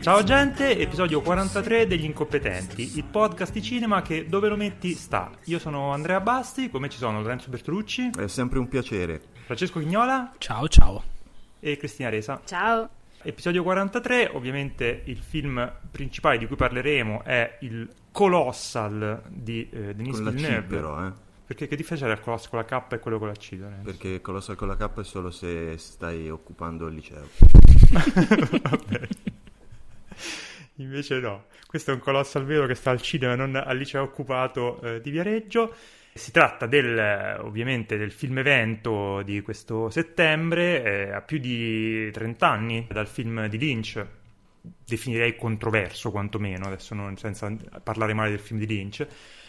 Ciao gente, episodio 43 degli incompetenti, il podcast di cinema che dove lo metti sta. Io sono Andrea Basti, come ci sono Lorenzo Bertolucci, È sempre un piacere. Francesco Chignola Ciao ciao. e Cristina Resa. Ciao. Episodio 43, ovviamente il film principale di cui parleremo è il Colossal di eh, Denis Con la C Villeneuve. però, eh. Perché che differenza c'è il Colossal con la K e quello con la C? Lorenzo? Perché Colossal con la K è solo se stai occupando il liceo. Vabbè. Invece no, questo è un colossal vero che sta al cinema, non al liceo occupato eh, di Viareggio. Si tratta del, eh, ovviamente del film evento di questo settembre, eh, a più di 30 anni dal film di Lynch, definirei controverso quantomeno, adesso non, senza parlare male del film di Lynch.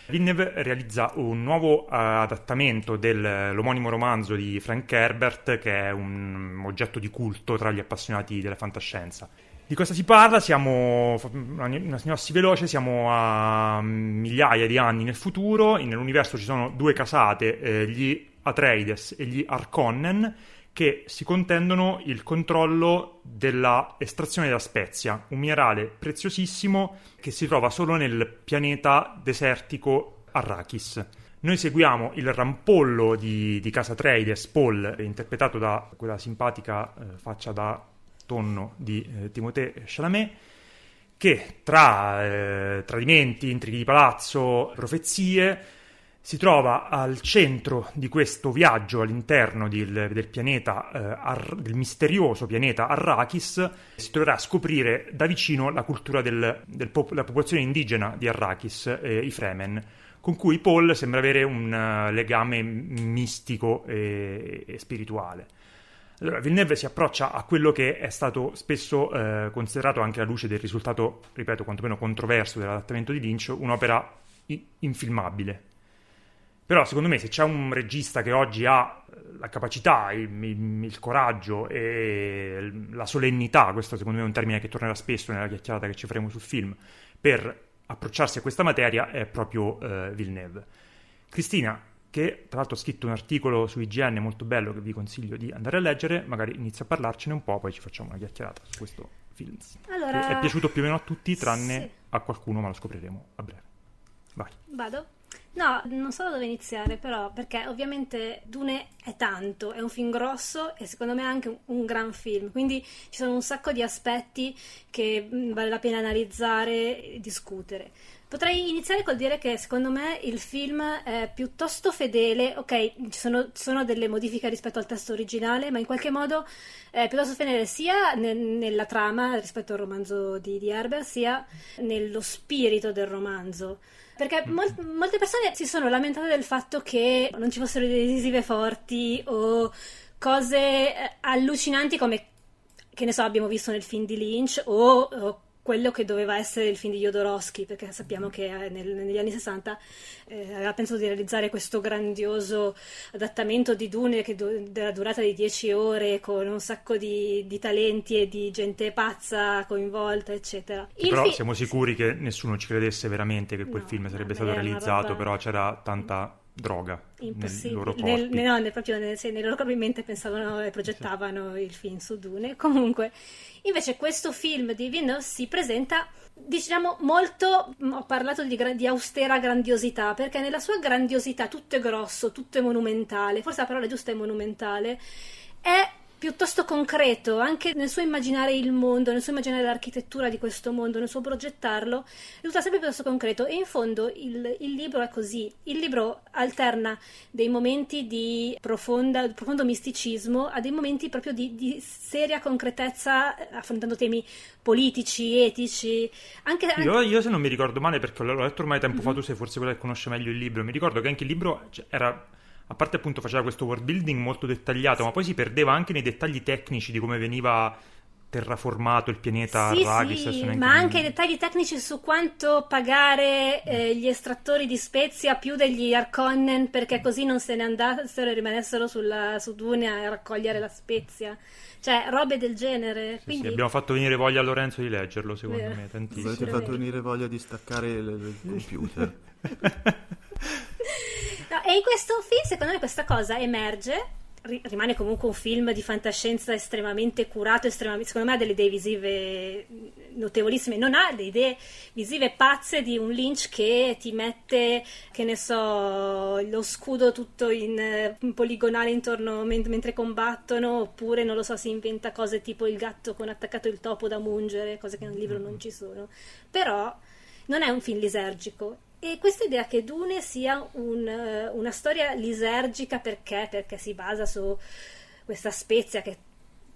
Villeneuve realizza un nuovo eh, adattamento dell'omonimo romanzo di Frank Herbert, che è un oggetto di culto tra gli appassionati della fantascienza. Di cosa si parla? Siamo, una sinossi veloce, siamo a migliaia di anni nel futuro, nell'universo ci sono due casate, eh, gli Atreides e gli Harkonnen, che si contendono il controllo della estrazione della spezia, un minerale preziosissimo che si trova solo nel pianeta desertico Arrakis. Noi seguiamo il rampollo di, di casa Atreides, Paul, interpretato da quella simpatica eh, faccia da tonno di eh, Timothée Chalamet, che tra eh, tradimenti, intrighi di palazzo, profezie, si trova al centro di questo viaggio all'interno del, del pianeta, eh, Ar- del misterioso pianeta Arrakis, si troverà a scoprire da vicino la cultura del- pop- della popolazione indigena di Arrakis, eh, i Fremen, con cui Paul sembra avere un eh, legame mistico e, e spirituale. Allora, Villeneuve si approccia a quello che è stato spesso eh, considerato anche alla luce del risultato, ripeto, quantomeno controverso dell'adattamento di Lynch, un'opera i- infilmabile. Però secondo me se c'è un regista che oggi ha la capacità, il, il- il coraggio e la solennità, questo secondo me è un termine che tornerà spesso nella chiacchierata che ci faremo sul film, per approcciarsi a questa materia è proprio eh, Villeneuve. Cristina, che tra l'altro ha scritto un articolo su IGN molto bello che vi consiglio di andare a leggere, magari inizia a parlarcene un po', poi ci facciamo una chiacchierata su questo film. Allora- Che è piaciuto più o meno a tutti, tranne Sì. a qualcuno, ma lo scopriremo a breve. Vai. Vado? No, non so da dove iniziare, però, perché ovviamente Dune è tanto, è un film grosso e secondo me è anche un, un gran film, quindi ci sono un sacco di aspetti che mh, vale la pena analizzare e discutere. Potrei iniziare col dire che secondo me il film è piuttosto fedele, ok, ci sono, sono delle modifiche rispetto al testo originale, ma in qualche modo è piuttosto fedele sia ne- nella trama rispetto al romanzo di, di Herbert, sia nello spirito del romanzo. Perché mol- molte persone si sono lamentate del fatto che non ci fossero decisive forti o cose eh, allucinanti come, che ne so, abbiamo visto nel film di Lynch o, o quello che doveva essere il film di Jodorowsky, perché sappiamo che eh, nel- negli anni 60 eh, aveva pensato di realizzare questo grandioso adattamento di Dune che du- della durata di 10 ore con un sacco di, di talenti e di gente pazza coinvolta, eccetera. Il Però fi- siamo sicuri che nessuno ci credesse veramente che quel No, film sarebbe stato realizzato, roba- però c'era tanta droga nel loro corpi. Nel, no, nel- proprio nel, sì, nei loro corpi mente pensavano e progettavano il film su Dune. Comunque, invece, questo film di Villeneuve si presenta, diciamo, molto. Ho parlato di, di austera grandiosità perché nella sua grandiosità, tutto è grosso, tutto è monumentale. Forse la parola giusta è monumentale. È piuttosto concreto anche nel suo immaginare il mondo, nel suo immaginare l'architettura di questo mondo, nel suo progettarlo, risulta sempre piuttosto concreto e in fondo il, il libro è così. Il libro alterna dei momenti di profonda, profondo misticismo a dei momenti proprio di, di seria concretezza eh, affrontando temi politici, etici, anche... Io, io se non mi ricordo male, perché l'ho letto ormai tempo Mhm. fa, tu sei forse quella che conosce meglio il libro, mi ricordo che anche il libro cioè, era, a parte appunto faceva questo world building molto dettagliato, ma poi si perdeva anche nei dettagli tecnici di come veniva terraformato il pianeta sì, Arrakis. Sì, ma anche i dettagli tecnici su quanto pagare eh, gli estrattori di spezia più degli Arconnen perché così non se ne andassero e rimanessero sulla, su Dune a raccogliere la spezia. Cioè, robe del genere. Sì, Quindi... sì, abbiamo fatto venire voglia a Lorenzo di leggerlo, secondo Vero. me, tantissimo. Avete fatto venire voglia di staccare il, il computer. no, e in questo film, secondo me, questa cosa emerge rimane comunque un film di fantascienza estremamente curato, estremamente, secondo me ha delle idee visive notevolissime, non ha delle idee visive pazze di un Lynch che ti mette, che ne so, lo scudo tutto in, in poligonale intorno mentre combattono, oppure non lo so, si inventa cose tipo il gatto con attaccato il topo da mungere, cose che nel libro non ci sono. Però non è un film lisergico e questa idea che Dune sia un, eh, una storia lisergica perché? Perché si basa su questa spezia che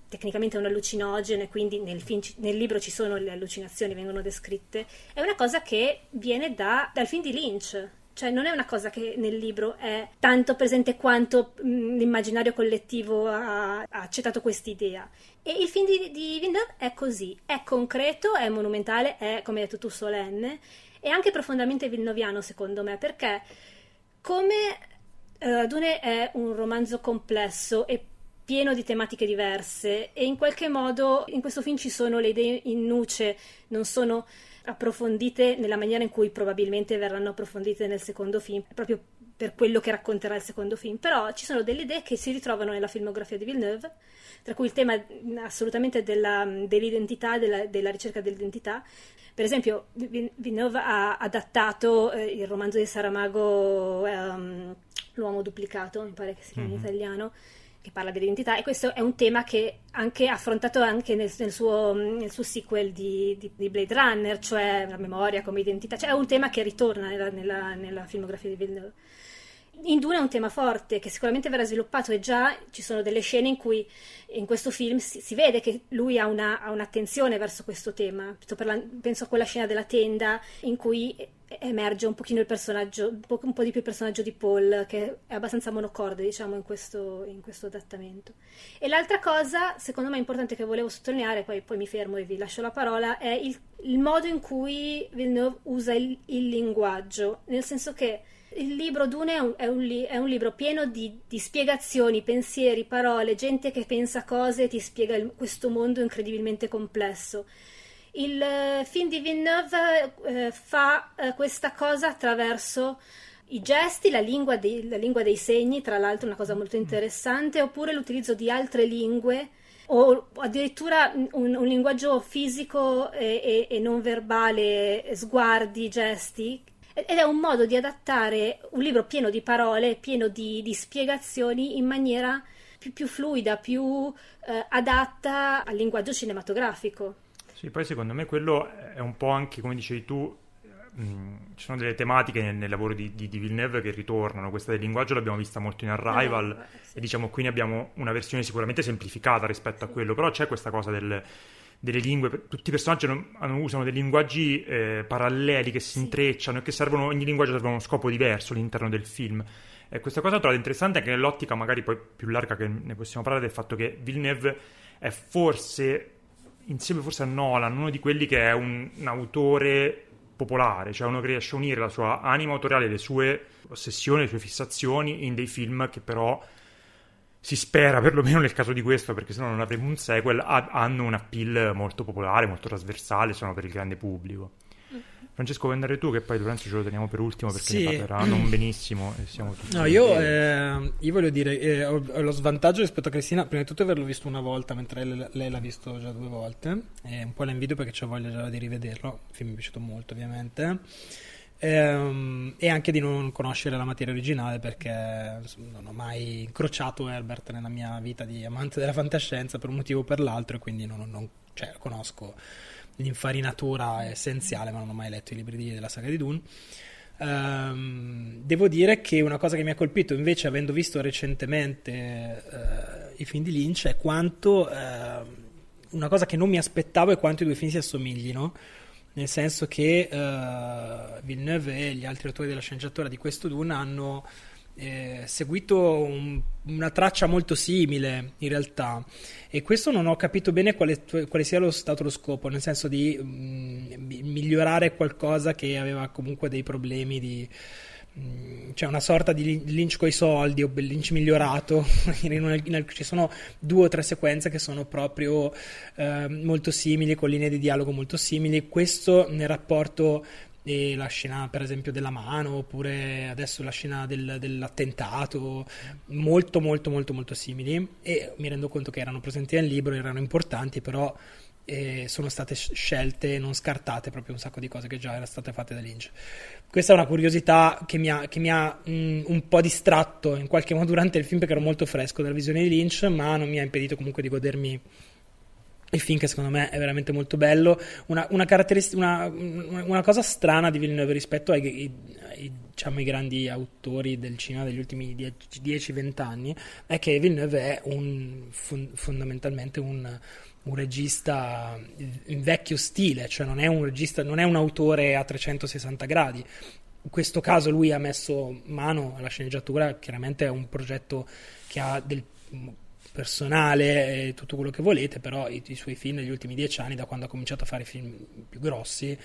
tecnicamente è un allucinogeno quindi nel, film, nel, libro ci sono le allucinazioni, vengono descritte, è una cosa che viene da, dal film di Lynch. Cioè non è una cosa che nel libro è tanto presente quanto mh, l'immaginario collettivo ha, ha accettato quest'idea. E il film di, di Villeneuve è così, è concreto, è monumentale, è, come hai detto tu, solenne e anche profondamente vilnoviano secondo me perché come uh, Dune è un romanzo complesso e pieno di tematiche diverse e in qualche modo in questo film ci sono le idee in nuce, non sono approfondite nella maniera in cui probabilmente verranno approfondite nel secondo film, proprio per quello che racconterà il secondo film, però ci sono delle idee che si ritrovano nella filmografia di Villeneuve, tra cui il tema assolutamente della, dell'identità, della, della ricerca dell'identità, per esempio, Villeneuve ha adattato eh, il romanzo di Saramago, um, L'uomo duplicato, mi pare che si chiami mm-hmm. in italiano, che parla dell'identità, e questo è un tema che anche affrontato anche nel, nel, suo, nel suo, sequel di, di, di, Blade Runner, cioè la memoria come identità, cioè è un tema che ritorna nella, nella, nella filmografia di Villeneuve. In Dune è un tema forte che sicuramente verrà sviluppato e già ci sono delle scene in cui in questo film si, si vede che lui ha, una, ha, un'attenzione verso questo tema. Penso a quella scena della tenda in cui emerge un pochino il personaggio, po', un po', di più il personaggio di Paul, che è abbastanza monocorde, diciamo, in questo, in questo adattamento. E l'altra cosa, secondo me, importante che volevo sottolineare, poi, poi mi fermo e vi lascio la parola, è il, il modo in cui Villeneuve usa il, il linguaggio, nel senso che il libro Dune è un, è un, li, è un libro pieno di, di, spiegazioni, pensieri, parole, gente che pensa cose e ti spiega il, questo mondo incredibilmente complesso. Il uh, film di Villeneuve uh, fa uh, questa cosa attraverso i gesti, la lingua, dei, la lingua, dei, segni, tra l'altro una cosa molto interessante, oppure l'utilizzo di altre lingue o addirittura un, un linguaggio fisico e, e, e non verbale, sguardi, gesti ed è un modo di adattare un libro pieno di parole, pieno di, di spiegazioni in maniera più, più fluida, più eh, adatta al linguaggio cinematografico. Sì, poi secondo me quello è un po' anche, come dicevi tu, mm, ci sono delle tematiche nel, nel lavoro di, di, di, Villeneuve che ritornano. Questa del linguaggio l'abbiamo vista molto in Arrival eh, sì. e diciamo qui ne abbiamo una versione sicuramente semplificata rispetto a quello, però c'è questa cosa del delle lingue, tutti i personaggi hanno, usano dei linguaggi eh, paralleli che si sì. intrecciano e che servono, ogni linguaggio serve a uno scopo diverso all'interno del film. E questa cosa trovo interessante anche nell'ottica magari poi più larga che ne possiamo parlare del fatto che Villeneuve è forse, insieme forse a Nolan, uno di quelli che è un, un autore popolare, cioè uno che riesce a unire la sua anima autoriale, le sue ossessioni, le sue fissazioni in dei film che però si spera, perlomeno nel caso di questo, perché se no non avremo un sequel, ha, hanno un appeal molto popolare, molto trasversale, sono per il grande pubblico. Mm-hmm. Francesco, vuoi andare tu? Che poi Lorenzo ce lo teniamo per ultimo perché sì. ne parlerà non benissimo. E siamo tutti no, io, eh, io, voglio dire, eh, ho, ho, lo svantaggio rispetto a Cristina, prima di tutto averlo visto una volta, mentre lei, lei l'ha visto già due volte. E un po' la invidio perché ho voglia già di rivederlo. Il film mi è piaciuto molto, ovviamente. Ehm, e anche di non conoscere la materia originale perché non ho mai incrociato Herbert nella mia vita di amante della fantascienza per un motivo o per l'altro e quindi non, non cioè, conosco l'infarinatura essenziale ma non ho mai letto i libri di, della saga di Dune. Um, devo dire che una cosa che mi ha colpito invece avendo visto recentemente uh, i film di Lynch è quanto uh, una cosa che non mi aspettavo è quanto i due film si assomiglino nel senso che uh, Villeneuve e gli altri autori della sceneggiatura di questo Dune hanno eh, seguito un, una traccia molto simile in realtà. E questo non ho capito bene quale, quale sia lo stato lo scopo, nel senso di mh, mm, migliorare qualcosa che aveva comunque dei problemi di c'è una sorta di Lynch coi soldi o Lynch migliorato. Ci sono due o tre sequenze che sono proprio eh, molto simili con linee di dialogo molto simili. Questo nel rapporto e la scena per esempio della mano oppure adesso la scena del, dell'attentato molto molto molto molto simili. E mi rendo conto che erano presenti nel libro erano importanti però eh, sono state scelte non scartate proprio un sacco di cose che già erano state fatte da Lynch questa è una curiosità che mi ha, che mi ha mh, mm, un po' distratto in qualche modo durante il film perché ero molto fresco dalla visione di Lynch, ma non mi ha impedito comunque di godermi il film che secondo me è veramente molto bello. Una, una, una, una cosa strana di Villeneuve rispetto ai, ai, ai, diciamo, ai grandi autori del cinema degli ultimi 10-20 anni è che Villeneuve è un, fondamentalmente un, un regista in vecchio stile, cioè non è un regista, non è un autore a 360 gradi. In questo caso lui ha messo mano alla sceneggiatura, chiaramente è un progetto che ha del personale e tutto quello che volete, però i, i, suoi film negli ultimi dieci anni, da quando ha cominciato a fare film più grossi,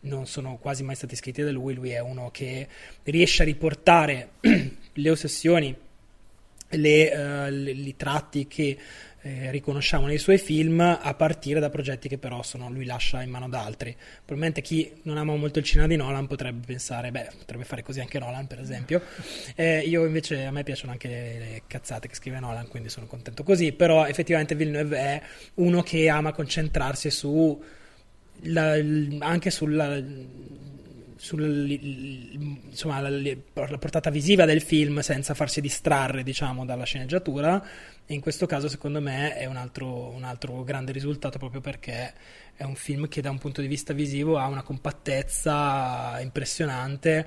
non sono quasi mai stati scritti da lui. Lui è uno che riesce a riportare le ossessioni, le, uh, le, i tratti che eh, riconosciamo nei suoi film a partire da progetti che però sono, lui lascia in mano ad altri. Probabilmente chi non ama molto il cinema di Nolan potrebbe pensare, beh, potrebbe fare così anche Nolan per esempio. Eh, io invece, a me piacciono anche le, le, cazzate che scrive Nolan, quindi sono contento così, però effettivamente Villeneuve è uno che ama concentrarsi su... La, anche sulla sulla insomma, la, la, portata visiva del film senza farsi distrarre diciamo, dalla sceneggiatura. In questo caso secondo me è un altro, un altro, grande risultato proprio perché è un film che da un punto di vista visivo ha una compattezza impressionante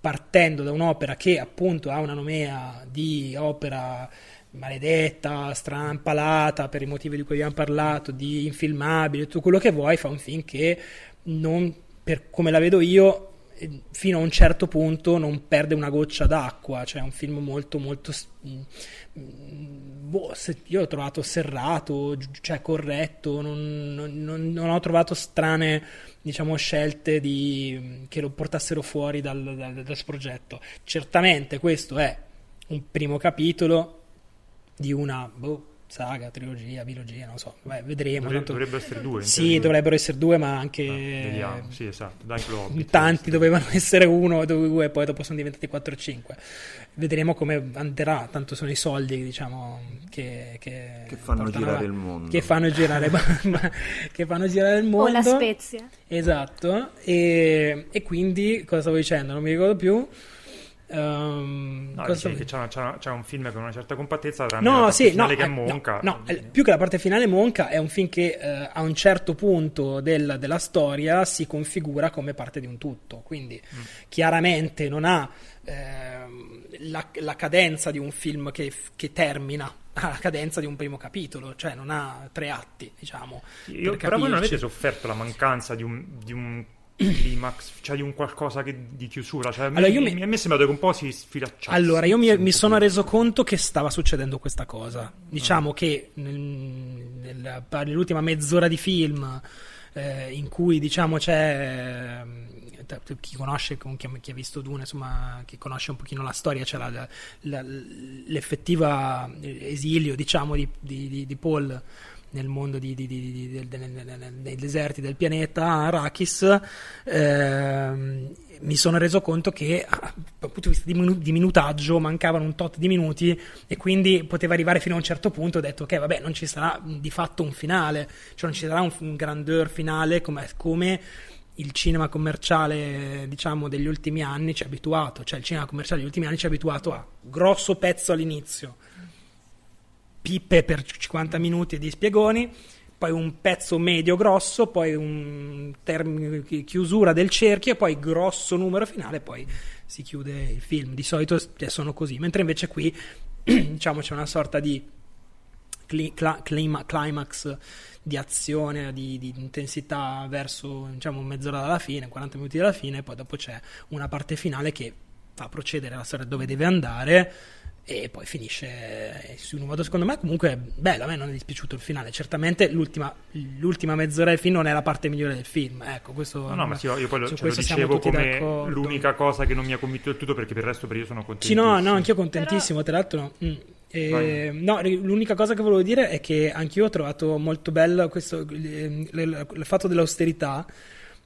partendo da un'opera che appunto ha una nomea di opera maledetta, strampalata per i motivi di cui abbiamo parlato, di infilmabile, tutto quello che vuoi, fa un film che non per come la vedo io, eh, fino a un certo punto non perde una goccia d'acqua, cioè è un film molto molto mm, boh, io l'ho trovato serrato, cioè corretto, non, non, non ho trovato strane diciamo scelte di, che lo portassero fuori dal, dal, dal progetto. Certamente questo è un primo capitolo di una boh, saga, trilogia, biologia, non so, Beh, vedremo. Dovrebbe, tanto... Dovrebbero essere due. Sì, dovrebbero essere due, ma anche... Ah, vediamo, sì, esatto, dai Hobbit, Tanti dovevano essere uno, due, poi dopo sono diventati 4 o 5. Vedremo come andrà, tanto sono i soldi, diciamo, che... Che, che fanno girare il mondo. Che fanno girare, che fanno girare il mondo. O la Spezia. Esatto, e, e quindi, cosa stavo dicendo? Non mi ricordo più. Um, no, che c'è, c'è, c'è, un film con una certa compattezza tranne no, la sì, no, che è eh, Monca no, no, più che la parte finale Monca è un film che eh, a un certo punto del, della storia si configura come parte di un tutto quindi mm. chiaramente non ha eh, la, la, cadenza di un film che, che termina ha la cadenza di un primo capitolo, cioè non ha tre atti, diciamo. Io, però voi non avete sofferto la mancanza di un, di un climax, cioè di un qualcosa che, di chiusura. Cioè, allora, mi, mi, a me sembra che un po' si sfilacciasse. Allora, io mi, mi, sono reso conto che stava succedendo questa cosa. Diciamo ah. che nel, nel, nell'ultima mezz'ora di film, eh, in cui diciamo c'è. Eh, chi conosce, chi ha visto Dune, insomma, chi conosce un pochino la storia, c'è la, la, l'effettiva esilio, diciamo, di, di, di Paul nel mondo di, di, di, dei deserti del pianeta Arrakis, eh, mi sono reso conto che dal punto di vista di minutaggio mancavano un tot di minuti e quindi poteva arrivare fino a un certo punto ho detto ok vabbè non ci sarà di fatto un finale cioè non ci sarà un, un grandeur finale come, come il cinema commerciale diciamo degli ultimi anni ci ha abituato cioè il cinema commerciale degli ultimi anni ci ha abituato a grosso pezzo all'inizio pippe per 50 minuti di spiegoni, poi un pezzo medio grosso, poi un termine, chiusura del cerchio poi grosso numero finale, poi si chiude il film. Di solito sono così, mentre invece qui diciamo c'è una sorta di climax di azione, di, di, intensità verso diciamo mezz'ora dalla fine, 40 minuti dalla fine, e poi dopo c'è una parte finale che fa procedere la storia dove deve andare e poi finisce in un modo secondo me comunque bello a me non è dispiaciuto il finale certamente l'ultima, l'ultima mezz'ora del film non è la parte migliore del film ecco questo no no ma sì, io poi lo, su cioè, lo dicevo come d'accordo. l'unica cosa che non mi ha convinto del tutto perché per il resto per io sono Sì, contento no, no, anch'io contentissimo, tra l'altro. mm. E, Vai. no, l'unica cosa che volevo dire è che anch'io ho trovato molto bello questo, il, il- il fatto dell'austerità.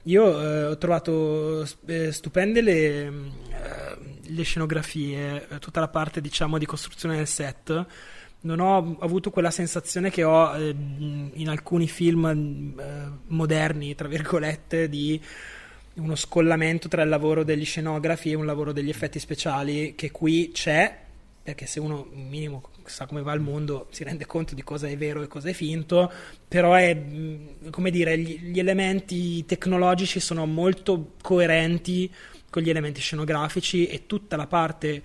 Io eh, ho trovato eh, stupende le, eh, le scenografie, eh, tutta la parte diciamo di costruzione del set. Non ho avuto quella sensazione che ho in alcuni film moderni, tra virgolette, di uno scollamento tra il lavoro degli scenografi e un lavoro degli effetti speciali che qui c'è, perché se uno un minimo sa come va il mondo si rende conto di cosa è vero e cosa è finto, però è, mh, come dire, gli, gli elementi tecnologici sono molto coerenti con gli elementi scenografici e tutta la parte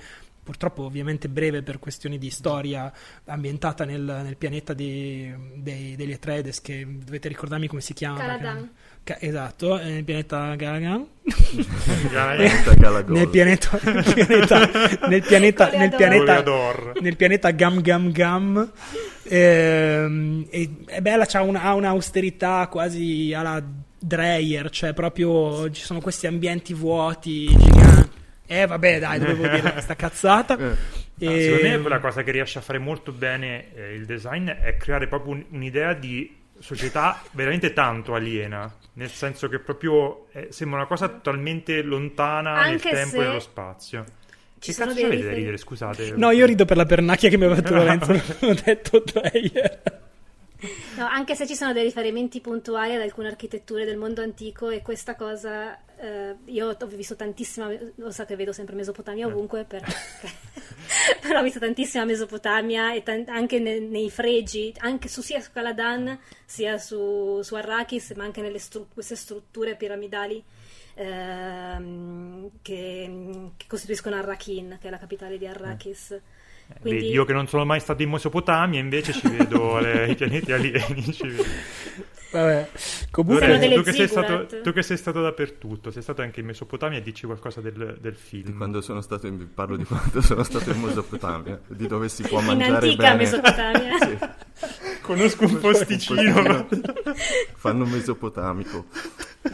purtroppo ovviamente breve per questioni di storia ambientata nel, nel pianeta di- dei- degli Atreides che dovete ricordarmi come si chiama Caladan. Ca- esatto, eh, nel pianeta Galagan. Nel pianeta, nel pianeta, nel pianeta, nel pianeta, Goleador. nel pianeta Gam Gam Gam. Ehm, e, è bella, c'ha una, ha un'austerità quasi alla Dreyer, cioè proprio ci sono questi ambienti vuoti, giganti. Eh, vabbè, dai, dovevo dire questa cazzata. Eh. Ah, E- Secondo me quella cosa che riesce a fare molto bene eh, il design è creare proprio un- un'idea di società veramente tanto aliena, nel senso che proprio eh, sembra una cosa totalmente lontana Anche nel tempo se e nello spazio. Ci che sono cazzo dei avete da ridere, scusate? No, io rido per la pernacchia che mi aveva detto Lorenzo, non ho detto Dreyer. No, anche se ci sono dei riferimenti puntuali ad alcune architetture del mondo antico e questa cosa eh, io ho visto tantissima lo so che vedo sempre Mesopotamia ovunque perché però ho visto tantissima Mesopotamia e tan- anche ne- nei fregi anche su sia su Caladan sia su, su Arrakis ma anche nelle stru- queste strutture piramidali ehm, che, che costituiscono Arrakin che è la capitale di Arrakis Quindi- Vedi, io che non sono mai stato in Mesopotamia, invece ci vedo le- i pianeti alieni. ci vedo. Vabbè, comunque... Delle tu, che stato, tu che sei stato dappertutto, sei stato anche in Mesopotamia, dici qualcosa del, del film. Di quando sono stato in, parlo di quando sono stato in Mesopotamia, di dove si può in mangiare antica bene. Mesopotamia Sì, Conosco un posticino. fanno mesopotamico.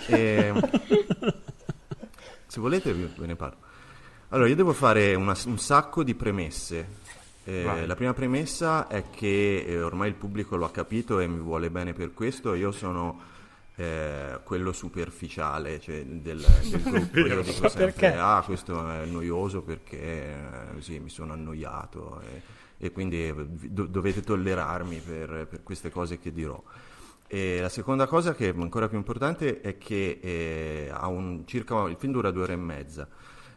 E... Se volete ve ve ne parlo. Allora, io devo fare una- un sacco di premesse. Eh, la prima premessa è che eh, ormai il pubblico lo ha capito e mi vuole bene per questo. Io sono eh, quello superficiale cioè del, del gruppo. Io dico sempre: Perché? Ah, questo è noioso perché eh, sì, mi sono annoiato. E, e quindi eh, do- dovete tollerarmi per, per queste cose che dirò. E la seconda cosa che è ancora più importante è che eh, ha un, circa, il film dura due ore e mezza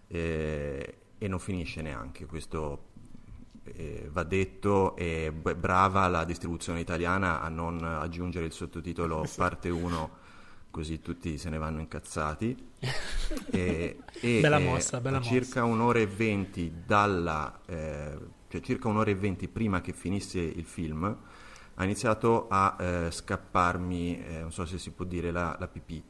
eh, e non finisce neanche, questo eh, va detto, b- brava la distribuzione italiana a non aggiungere il sottotitolo parte 1 così tutti se ne vanno incazzati. E, e, Bella eh, mossa, bella mossa. circa un'ora e venti dalla, eh, cioè circa un'ora e venti prima che finisse il film, ha iniziato a eh, scapparmi, eh, non so se si può dire, la, la pipì.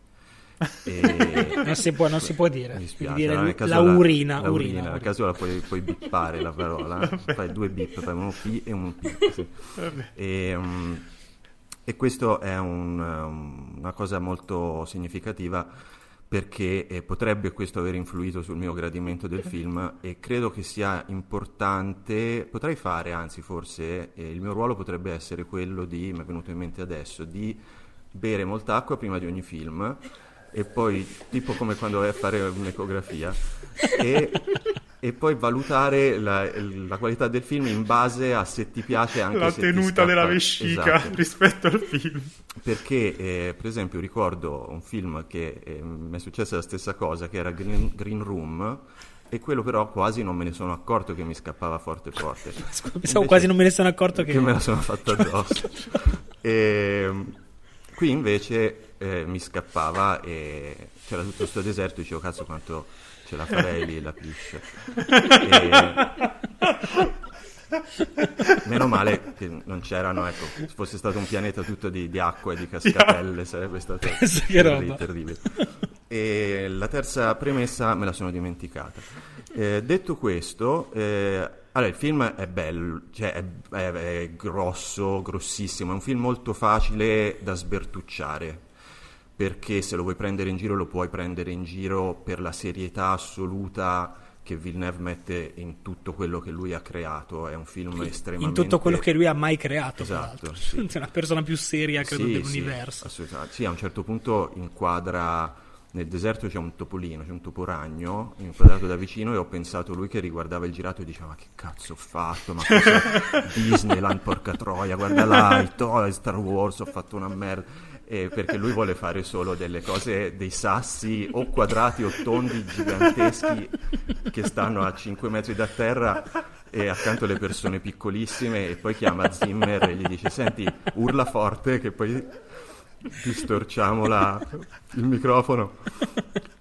E- Non si può, non si può dire. mi Devi dispiace, dire no? nel caso la urina. la urina, urina. caso la puoi, puoi bippare la parola, fai due bip, fai uno P e un P. sì. E, mm, e questo è un, um, una cosa molto significativa perché eh, potrebbe questo aver influito sul mio gradimento del film e credo che sia importante, potrei fare anzi forse, eh, il mio ruolo potrebbe essere quello di, mi è venuto in mente adesso, di bere molta acqua prima di ogni film e poi tipo come quando vai a fare un'ecografia e, e poi valutare la, la qualità del film in base a se ti piace anche La tenuta scappa- della vescica Esatto. rispetto al film. Perché, eh, per esempio, ricordo un film che eh, mi è successa la stessa cosa, che era Green, Green Room, e quello però quasi non me ne sono accorto che mi scappava forte forte. Scusa, pensavo quasi non me ne sono accorto che... che me la sono fatta addosso. e, qui invece eh, mi scappava e c'era tutto questo deserto, dicevo cazzo quanto ce la farei lì la piscia. E... Meno male che non c'erano, ecco, se fosse stato un pianeta tutto di, di acqua e di cascatelle sarebbe stato Pensa che roba. terri- terribile. E la terza premessa me la sono dimenticata. Eh, detto questo, eh, allora, il film è bello, cioè è, è, è, grosso, grossissimo, è un film molto facile da sbertucciare, perché se lo vuoi prendere in giro lo puoi prendere in giro per la serietà assoluta che Villeneuve mette in tutto quello che lui ha creato. È un film estremamente... In tutto quello che lui ha mai creato, esatto, sì. È una persona più seria, credo, sì, dell'universo. Sì, assolutamente. Sì, a un certo punto inquadra... Nel deserto c'è un topolino, c'è un toporagno inquadrato da vicino e ho pensato lui che riguardava il girato e diceva ma che cazzo ho fatto, ma cosa Disneyland, porca troia, guarda là, il Star Wars, ho fatto una merda eh, perché lui vuole fare solo delle cose, dei sassi o quadrati o tondi giganteschi che stanno a 5 metri da terra e accanto alle persone piccolissime e poi chiama Zimmer e gli dice senti urla forte che poi distorciamo la, il microfono.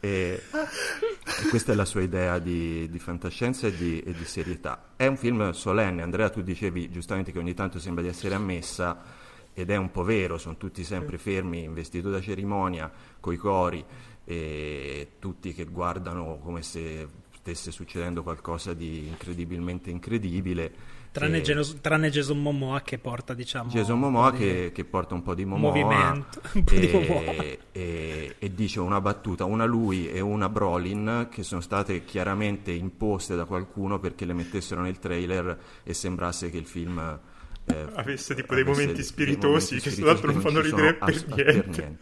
E, e, questa è la sua idea di, di fantascienza e di, e di serietà. È un film solenne. Andrea tu dicevi giustamente che ogni tanto sembra di essere ammessa ed è un po' vero, sono tutti sempre fermi in vestito da cerimonia, coi cori, e tutti che guardano come se stesse succedendo qualcosa di incredibilmente incredibile. Tranne, e... tranne Jason Momoa che porta, diciamo... Jason Momoa di... che, che, porta un po' di Momoa. Movimento, un po' e, di Momoa. E, e, dice una battuta, una lui e una Brolin, che sono state chiaramente imposte da qualcuno perché le mettessero nel trailer e sembrasse che il film eh, avesse tipo dei momenti spiritosi che tra l'altro non fanno ridere per, ass- niente. per niente.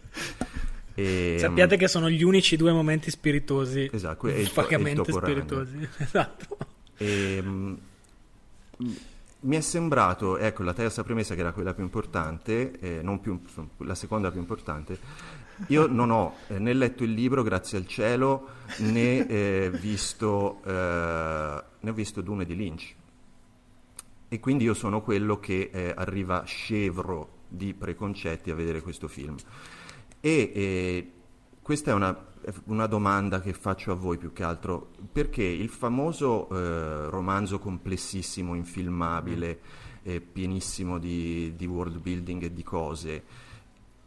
E, Sappiate um, che sono gli unici due momenti spiritosi. Esatto, e vagamente spiritosi. Esatto. E, um, mi è sembrato, ecco, la terza premessa che era quella più importante, eh, non più, la seconda più importante, io non ho eh, né letto il libro, grazie al cielo, né, eh, visto, eh, né ho visto Dune di Lynch e quindi io sono quello che eh, arriva scevro di preconcetti a vedere questo film. E eh, questa è una, una, domanda che faccio a voi più che altro, perché il famoso eh, romanzo complessissimo, infilmabile, mm. pienissimo di, di, world building e di cose,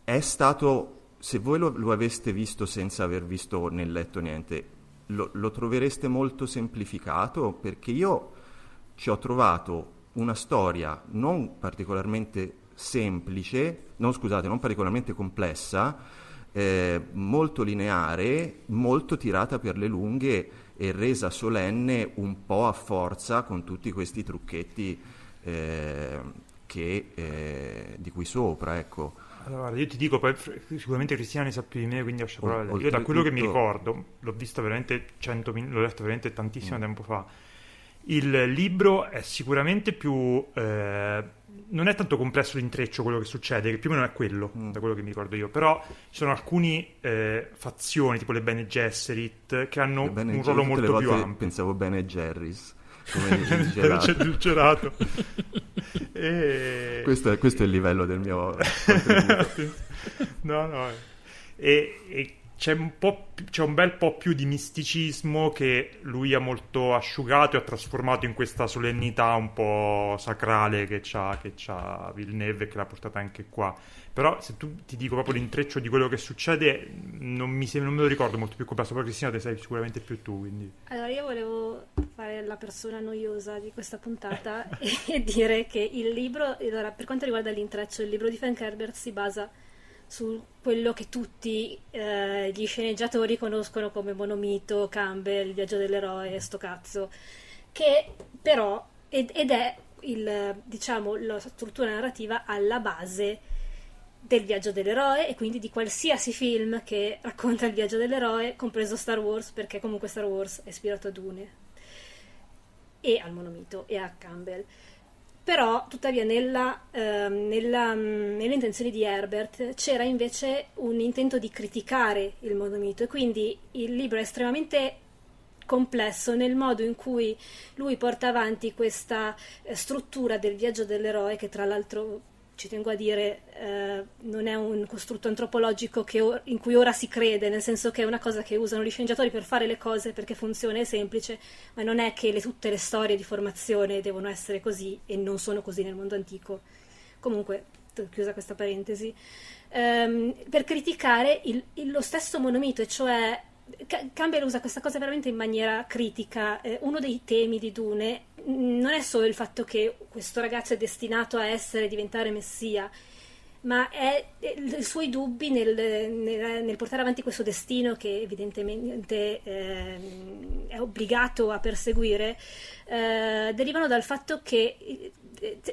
è stato, se voi lo, lo aveste visto senza aver visto né letto niente, lo, lo trovereste molto semplificato? Perché io ci ho trovato una storia non particolarmente semplice, non scusate, non particolarmente complessa, eh, molto lineare, molto tirata per le lunghe e resa solenne un po' a forza con tutti questi trucchetti eh, che, eh, di qui sopra, ecco. Allora, io ti dico, poi sicuramente Cristina ne sa più di me, quindi lascio parlare. Io da quello tutto... che mi ricordo, l'ho visto veramente 100 min- l'ho letto veramente tantissimo mm. tempo fa il libro è sicuramente più... Eh, non è tanto complesso l'intreccio quello che succede, che più o meno è quello, mm. da quello che mi ricordo io, però ci sono alcune eh, fazioni, tipo le Bene Gesserit, che hanno un ruolo molto più ampio. Pensavo Bene Jerry's. Come il gelato. C'è il gelato. e... questo, è, questo, è, il livello del mio no, no. E, e c'è un, c'è un, bel po' più di misticismo che lui ha molto asciugato e ha trasformato in questa solennità un po' sacrale che c'ha, che c'ha Villeneuve e che l'ha portata anche qua. Però se tu ti dico proprio l'intreccio di quello che succede, non, mi, non me lo ricordo molto più complesso, però Cristina te sei sicuramente più tu. Quindi. Allora io volevo fare la persona noiosa di questa puntata e dire che il libro, allora, per quanto riguarda l'intreccio, il libro di Frank Herbert si basa su quello che tutti eh, gli sceneggiatori conoscono come Monomito, Campbell, viaggio dell'eroe, sto cazzo, che però ed, ed è il, diciamo, la struttura narrativa alla base del viaggio dell'eroe e quindi di qualsiasi film che racconta il viaggio dell'eroe, compreso Star Wars, perché comunque Star Wars è ispirato a Dune e al Monomito e a Campbell però tuttavia nella, eh, nella, mm, nelle intenzioni di Herbert c'era invece un intento di criticare il monomito e quindi il libro è estremamente complesso nel modo in cui lui porta avanti questa eh, struttura del viaggio dell'eroe che tra l'altro ci tengo a dire, eh, non è un costrutto antropologico or- in cui ora si crede, nel senso che è una cosa che usano gli sceneggiatori per fare le cose perché funziona, è semplice, ma non è che le, tutte le storie di formazione devono essere così e non sono così nel mondo antico. Comunque, chiusa questa parentesi, ehm, per criticare il, il, lo stesso monomito, e cioè Campbell usa questa cosa veramente in maniera critica. Eh, uno dei temi di Dune non è solo il fatto che questo ragazzo è destinato a essere, diventare messia, ma è, è i suoi dubbi nel, nel, nel, portare avanti questo destino che evidentemente eh, è obbligato a perseguire, eh, derivano dal fatto che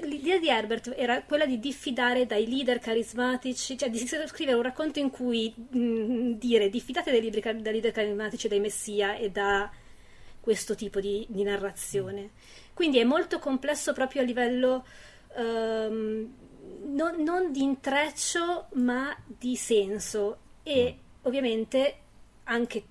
l'idea di Herbert era quella di diffidare dai leader carismatici, cioè di scrivere un racconto in cui mh, dire diffidate dai, libri, dai leader carismatici, dai messia e da questo tipo di, di narrazione. Quindi è molto complesso proprio a livello um, non, non di intreccio ma di senso. E ovviamente anche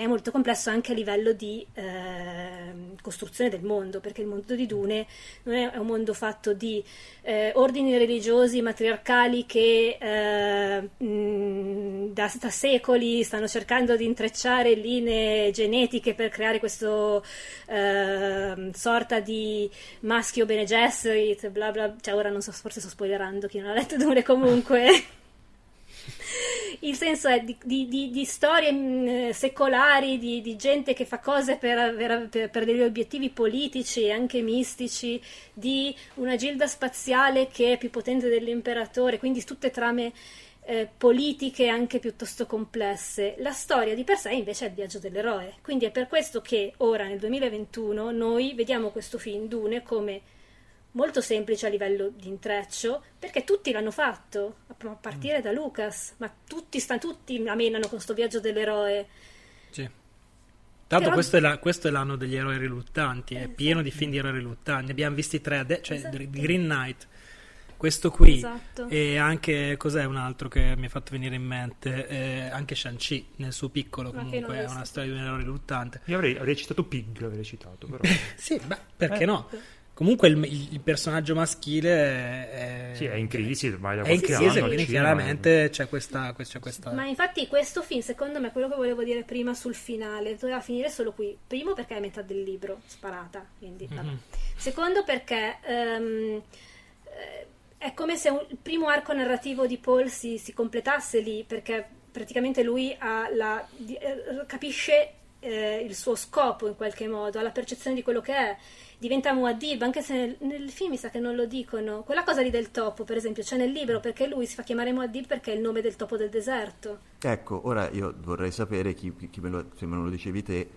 è molto complesso anche a livello di eh, costruzione del mondo, perché il mondo di Dune non è un mondo fatto di eh, ordini religiosi matriarcali che eh, mh, da, da, secoli stanno cercando di intrecciare linee genetiche per creare questo ehm, sorta di maschio Bene Gesserit, bla bla, cioè ora non so, forse sto spoilerando chi non ha letto Dune comunque. il senso è di, di, di, storie mm, secolari, di, gente che fa cose per, per, per, degli obiettivi politici e anche mistici, di una gilda spaziale che è più potente dell'imperatore, quindi tutte trame eh, politiche anche piuttosto complesse. La storia di per sé invece è il viaggio dell'eroe, quindi è per questo che ora nel 2021 noi vediamo questo film Dune come molto semplice a livello di intreccio, perché tutti l'hanno fatto, a partire da Lucas, ma tutti, sta, tutti la menano con questo viaggio dell'eroe. Sì. Tanto Però... questo, è la, questo, è l'anno degli eroi riluttanti, è esatto. pieno di film di eroi riluttanti. Ne abbiamo visti tre adesso, cioè esatto. Green Knight, questo qui esatto. e anche cos'è un altro che mi ha fatto venire in mente? Eh, anche Shang-Chi nel suo piccolo comunque è una storia di un eroe riluttante. Io avrei, avrei citato Pig, avrei citato però. sì, beh, perché eh. no? Comunque il, il, personaggio maschile è, sì, è in crisi ormai da è in crisi, anno, quindi chiaramente c'è questa, c'è questa, Ma infatti questo film, secondo me, quello che volevo dire prima sul finale, doveva finire solo qui. Primo perché è metà del libro, sparata, quindi mm-hmm. Secondo perché um, è come se un, il primo arco narrativo di Paul si, si completasse lì, perché praticamente lui la, di, eh, capisce eh, il suo scopo in qualche modo, ha la percezione di quello che è diventa Muad'Dib, anche se nel, nel, film mi sa che non lo dicono. Quella cosa lì del topo, per esempio, c'è nel libro perché lui si fa chiamare Muad'Dib perché è il nome del topo del deserto. Ecco, ora io vorrei sapere chi, chi me lo, se me lo dicevi te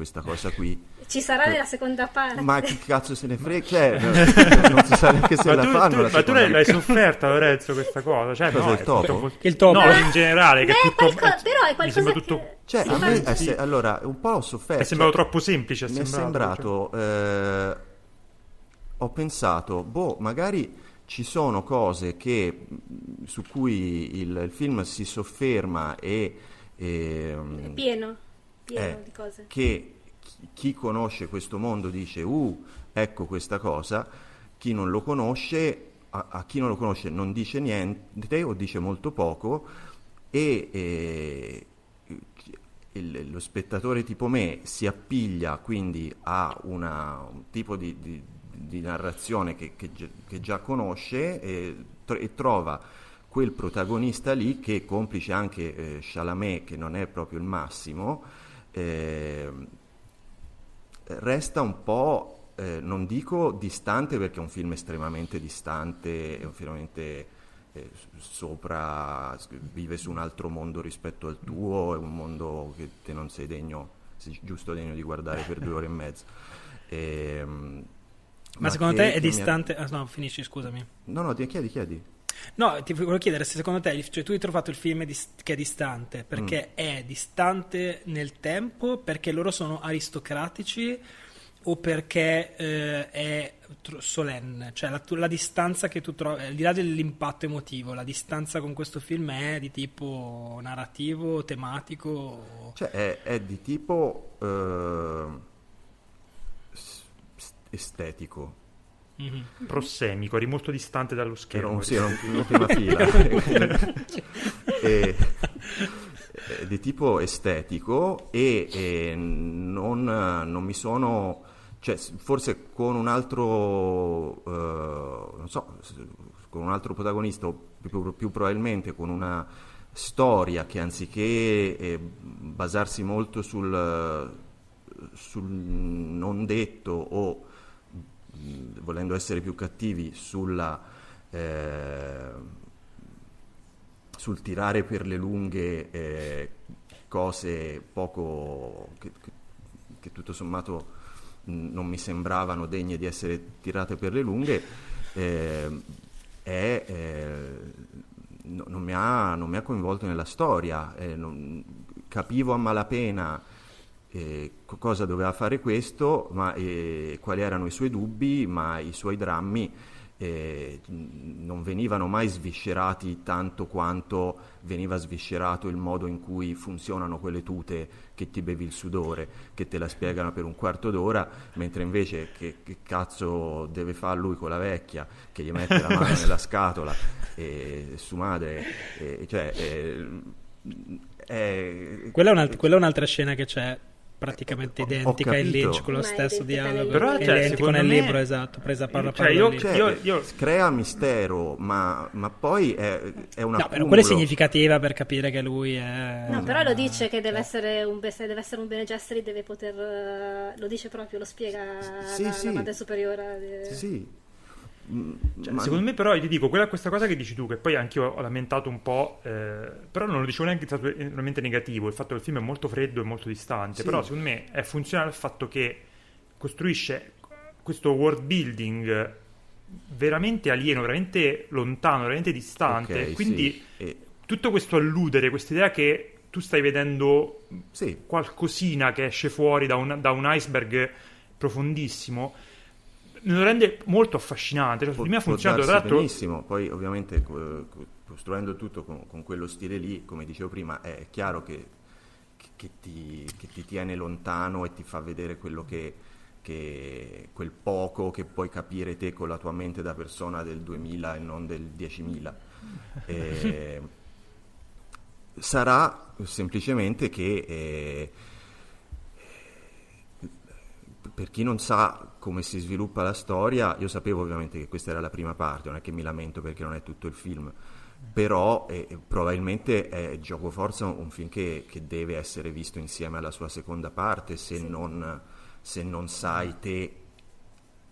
questa cosa qui. Ci sarà nella seconda parte. Ma chi cazzo se ne frega? Cioè, non, non si sa neanche se ma la tu, fanno. Tu, ma tu l'hai, l'hai sofferta, Lorenzo, questa cosa? Cioè, cosa no, il topo? il topo? No, in generale. Che Beh, tutto, qualco- però è qualcosa tutto... Che... Cioè, a me, è se, allora, un po' ho sofferto. È sembrato cioè, troppo semplice. Mi è sembrato... Cioè. Eh, ho pensato, boh, magari ci sono cose che, su cui il, il film si sofferma e... e è pieno, pieno eh, di cose. Che chi conosce questo mondo dice, uh, ecco questa cosa, chi non lo conosce, a, a chi non lo conosce non dice niente o dice molto poco e... e il, lo spettatore tipo me si appiglia quindi a una, un tipo di, di di narrazione che, che, che già conosce e, e, trova quel protagonista lì che complice anche eh, Chalamet che non è proprio il massimo eh, resta un po' eh, non dico distante perché è un film estremamente distante è un film veramente eh, sopra vive su un altro mondo rispetto al tuo è un mondo che te non sei degno sei giusto degno di guardare per due ore e mezza ehm, ma, Ma secondo te è distante? Ah, no, finisci, scusami. No, no, chiedi, chiedi. No, ti volevo chiedere se secondo te, cioè, tu hai trovato il film che è distante perché mm. è distante nel tempo, perché loro sono aristocratici o perché eh, è tro- solenne? Cioè la, la, distanza che tu trovi, al di là dell'impatto emotivo, la distanza con questo film è di tipo narrativo, tematico? Cioè è, è di tipo... Uh estetico. Mm-hmm. Prossemico, eri molto distante dallo schermo. Ero, sì, in ultima fila. e, di tipo estetico e, e non, non, mi sono... Cioè, forse con un altro, uh, non so, con un altro protagonista, o più, più probabilmente con una storia che anziché eh, basarsi molto sul, sul, non detto o volendo essere più cattivi sulla, eh, sul tirare per le lunghe eh, cose poco che, che, che tutto sommato non mi sembravano degne di essere tirate per le lunghe, eh, è, eh, no, non, mi ha, non, mi ha, coinvolto nella storia. Eh, non, capivo a malapena eh, cosa doveva fare questo, ma, eh, quali erano i suoi dubbi, ma i suoi drammi eh, non venivano mai sviscerati tanto quanto veniva sviscerato il modo in cui funzionano quelle tute che ti bevi il sudore, che te la spiegano per un quarto d'ora, mentre invece che, che cazzo deve fare lui con la vecchia, che gli mette la mano nella scatola, e su madre, e, cioè... E, è... Quella, è quella è un'altra scena che c'è praticamente identica in Lynch con lo stesso dialogo. però cioè, identico nel me... libro esatto presa parola cioè, io, cioè, io, io... crea mistero ma, ma poi è, è una no però quella è significativa per capire che lui è no però lo dice che deve essere un, deve essere un Bene Gesserit deve poter lo dice proprio lo spiega sì, la, sì. la madre superiore sì, sì cioè, Ma... Secondo me, però, ti dico quella, questa cosa che dici tu, che poi anche io ho lamentato un po', eh, però non lo dicevo neanche stato enormemente negativo. Il fatto che il film è molto freddo e molto distante. Sì. Però, secondo me, è funzionale il fatto che costruisce questo world building veramente alieno, veramente lontano, veramente distante. Okay, Quindi, sì. e... tutto questo alludere, questa idea che tu stai vedendo sì. qualcosina che esce fuori da un, da un iceberg profondissimo lo rende molto affascinante. Cioè, prima ha funzionato tra l'altro... benissimo. Poi, ovviamente, costruendo tutto con, con, quello stile lì, come dicevo prima, è chiaro che, che, ti, che, ti, tiene lontano e ti fa vedere quello che, che, quel poco che puoi capire te con la tua mente da persona del 2000 e non del 10.000. E, sarà semplicemente che. Eh, per chi non sa come si sviluppa la storia, io sapevo ovviamente che questa era la prima parte, non è che mi lamento perché non è tutto il film, però eh, probabilmente è Gioco Forza un film che, che, deve essere visto insieme alla sua seconda parte se, sì. non, se non sai te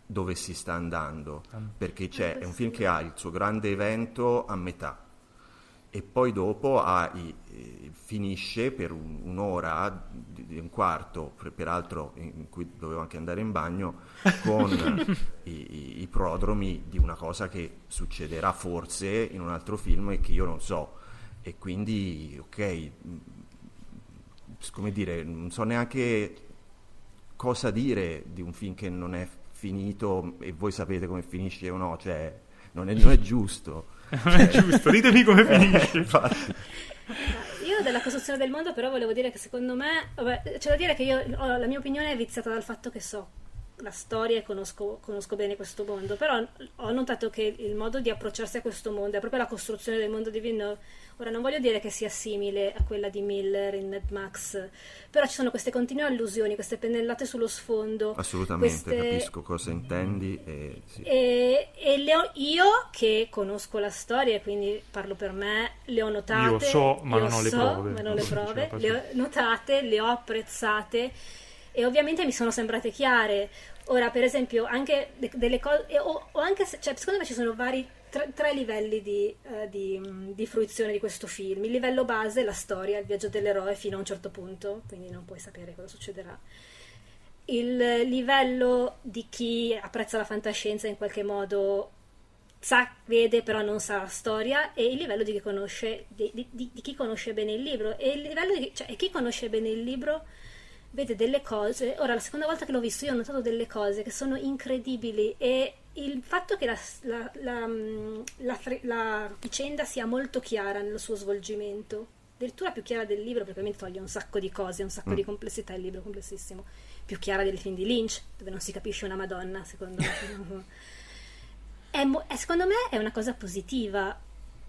dove si sta andando, perché c'è, è un film che ha il suo grande evento a metà e poi dopo ha eh, finisce per un, un'ora, di, un quarto, peraltro in cui dovevo anche andare in bagno, con i, i, prodromi di una cosa che succederà forse in un altro film e che io non so. E quindi, ok, come dire, non so neanche cosa dire di un film che non è finito e voi sapete come finisce o no, cioè non è, non è giusto. Non è giusto, ditemi come finisce. Infatti. Io della costruzione del mondo però volevo dire che secondo me, vabbè, c'è da dire che io, la mia opinione è viziata dal fatto che so la storia e conosco, conosco, bene questo mondo, però ho notato che il modo di approcciarsi a questo mondo è proprio la costruzione del mondo di Villeneuve. Ora non voglio dire che sia simile a quella di Miller in Mad Max, però ci sono queste continue allusioni, queste pennellate sullo sfondo. Assolutamente, queste... capisco cosa intendi. E, sì. e, e ho, io che conosco la storia, quindi parlo per me, le ho notate. Io so, ma non ho le so, prove. Ma non le prove, le ho notate, le ho apprezzate e ovviamente mi sono sembrate chiare. Ora, per esempio, anche de- delle cose, o, o, anche se, cioè, secondo me ci sono vari tre, tre livelli di, uh, di, di, fruizione di questo film. Il livello base, la storia, il viaggio dell'eroe fino a un certo punto, quindi non puoi sapere cosa succederà. Il livello di chi apprezza la fantascienza in qualche modo sa, vede, però non sa la storia, e il livello di chi conosce, di, di, chi conosce bene il libro. E cioè, chi conosce bene il libro vede delle cose. Ora, la seconda volta che l'ho visto, io ho notato delle cose che sono incredibili e il fatto che la, la, la, mm, la, vicenda sia molto chiara nel suo svolgimento, addirittura più chiara del libro, perché mi toglie un sacco di cose, un sacco mm. di complessità, il libro è complessissimo, più chiara del film di Lynch, dove non si capisce una Madonna, secondo me. è, secondo me è una cosa positiva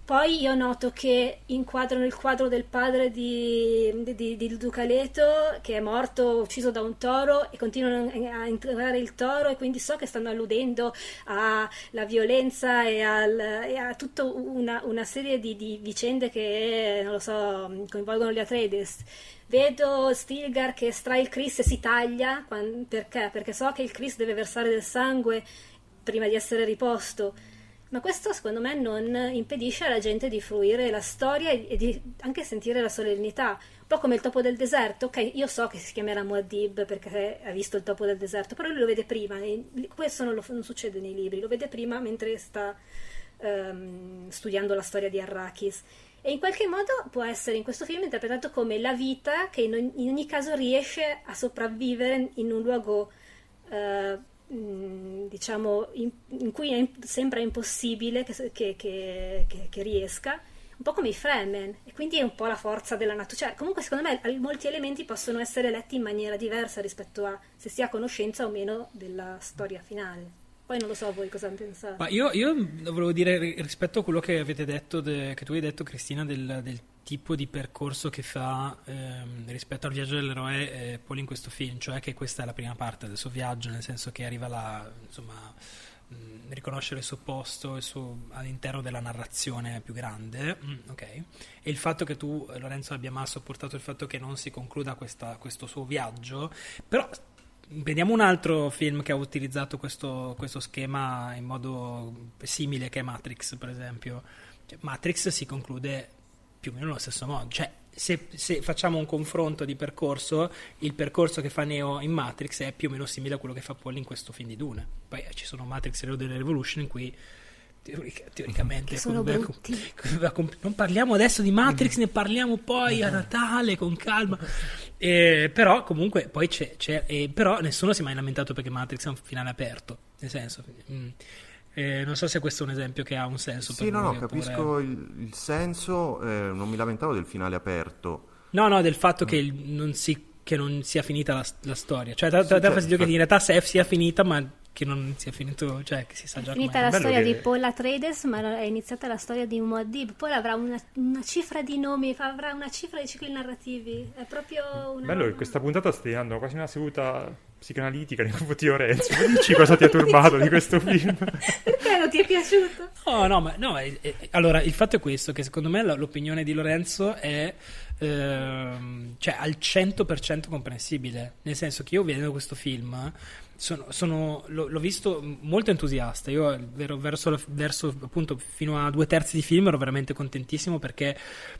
Poi io noto che inquadrano il quadro del padre di, di, di Duca Leto, che è morto, ucciso da un toro, e continuano a inquadrare il toro, e quindi so che stanno alludendo alla violenza e, al, e a tutta una, una serie di, di, vicende che, so, coinvolgono gli Atreides. Vedo Stilgar che estrae il Chris e si taglia, quando, perché? Perché so che il Chris deve versare del sangue prima di essere riposto ma questo secondo me non impedisce alla gente di fruire la storia e di anche sentire la solennità. Un po' come il topo del deserto. Ok, io so che si chiamerà Muad'Dib perché ha visto il topo del deserto, però lui lo vede prima. Questo non, lo, non succede nei libri, lo vede prima mentre sta um, studiando la storia di Arrakis. E in qualche modo può essere in questo film interpretato come la vita che in, in ogni caso riesce a sopravvivere in un luogo uh, diciamo, in, in cui è, sembra impossibile che, che, che, che, riesca, un po' come i Fremen, e quindi è un po' la forza della natura. Cioè, comunque, secondo me, molti elementi possono essere letti in maniera diversa rispetto a se si ha conoscenza o meno della storia finale. Poi non lo so voi cosa pensate. Ma io, io volevo dire rispetto a quello che avete detto, de, che tu hai detto Cristina, del, del tipo di percorso che fa ehm, rispetto al viaggio dell'eroe eh, Paul in questo film, cioè che questa è la prima parte del suo viaggio, nel senso che arriva là, insomma, mh, riconoscere il suo posto il suo, all'interno della narrazione più grande, mm, ok? E il fatto che tu, Lorenzo, abbia mai sopportato il fatto che non si concluda questa, questo suo viaggio, però Vediamo un altro film che ha utilizzato questo, questo, schema in modo simile, che è Matrix, per esempio. Cioè, Matrix si conclude più o meno allo stesso modo. Cioè, se, se, facciamo un confronto di percorso, il percorso che fa Neo in Matrix è più o meno simile a quello che fa Paul in questo film di Dune. Poi ci sono Matrix e Road Revolution in cui teoricamente sono brutti. non parliamo adesso di Matrix ne parliamo poi a Natale con calma eh, però comunque poi c'è, c'è eh, però nessuno si è mai lamentato perché Matrix è un finale aperto nel senso mm, eh, non so se questo è un esempio che ha un senso sì no no capisco oppure... il, il, senso eh, non mi lamentavo del finale aperto no no del fatto mm. che il, non si che non sia finita la, la storia. Cioè, da, sì, da, cioè, fastidio che in realtà sia finita, ma che non sia finito, cioè che si sa già È finita la storia che... di Paul Atreides, ma è iniziata la storia di Muad'Dib. Poi avrà una, una, cifra di nomi, avrà una cifra di cicli narrativi. È proprio una... Bello che questa puntata stia dando quasi una seduta psicanalitica nei confronti di Lorenzo. Ma dici cosa ti ha turbato di questo film? Perché non ti è piaciuto? No, no, ma no, è, è, allora il fatto è questo, che secondo me l'opinione di Lorenzo è ehm, cioè al 100% comprensibile, nel senso che io vedendo questo film sono, sono, l'ho, l'ho, visto molto entusiasta. Io ero verso, verso, appunto fino a due terzi di film ero veramente contentissimo perché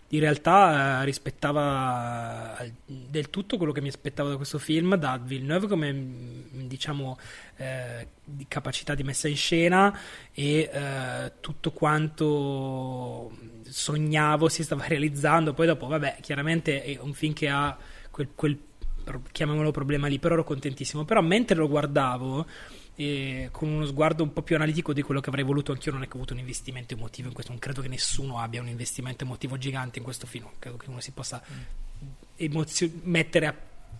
in realtà eh, rispettava eh, del tutto quello che mi aspettavo da questo film, da Villeneuve come mm, diciamo eh, di capacità di messa in scena e eh, tutto quanto sognavo si stava realizzando. Poi dopo, vabbè, chiaramente è un film che ha quel, quel chiamiamolo problema lì, però ero contentissimo. Però mentre lo guardavo, eh, con uno sguardo un po' più analitico di quello che avrei voluto anch'io, non è che ho avuto un investimento emotivo in questo, non credo che nessuno abbia un investimento emotivo gigante in questo film, non credo che uno si possa emozio- mettere a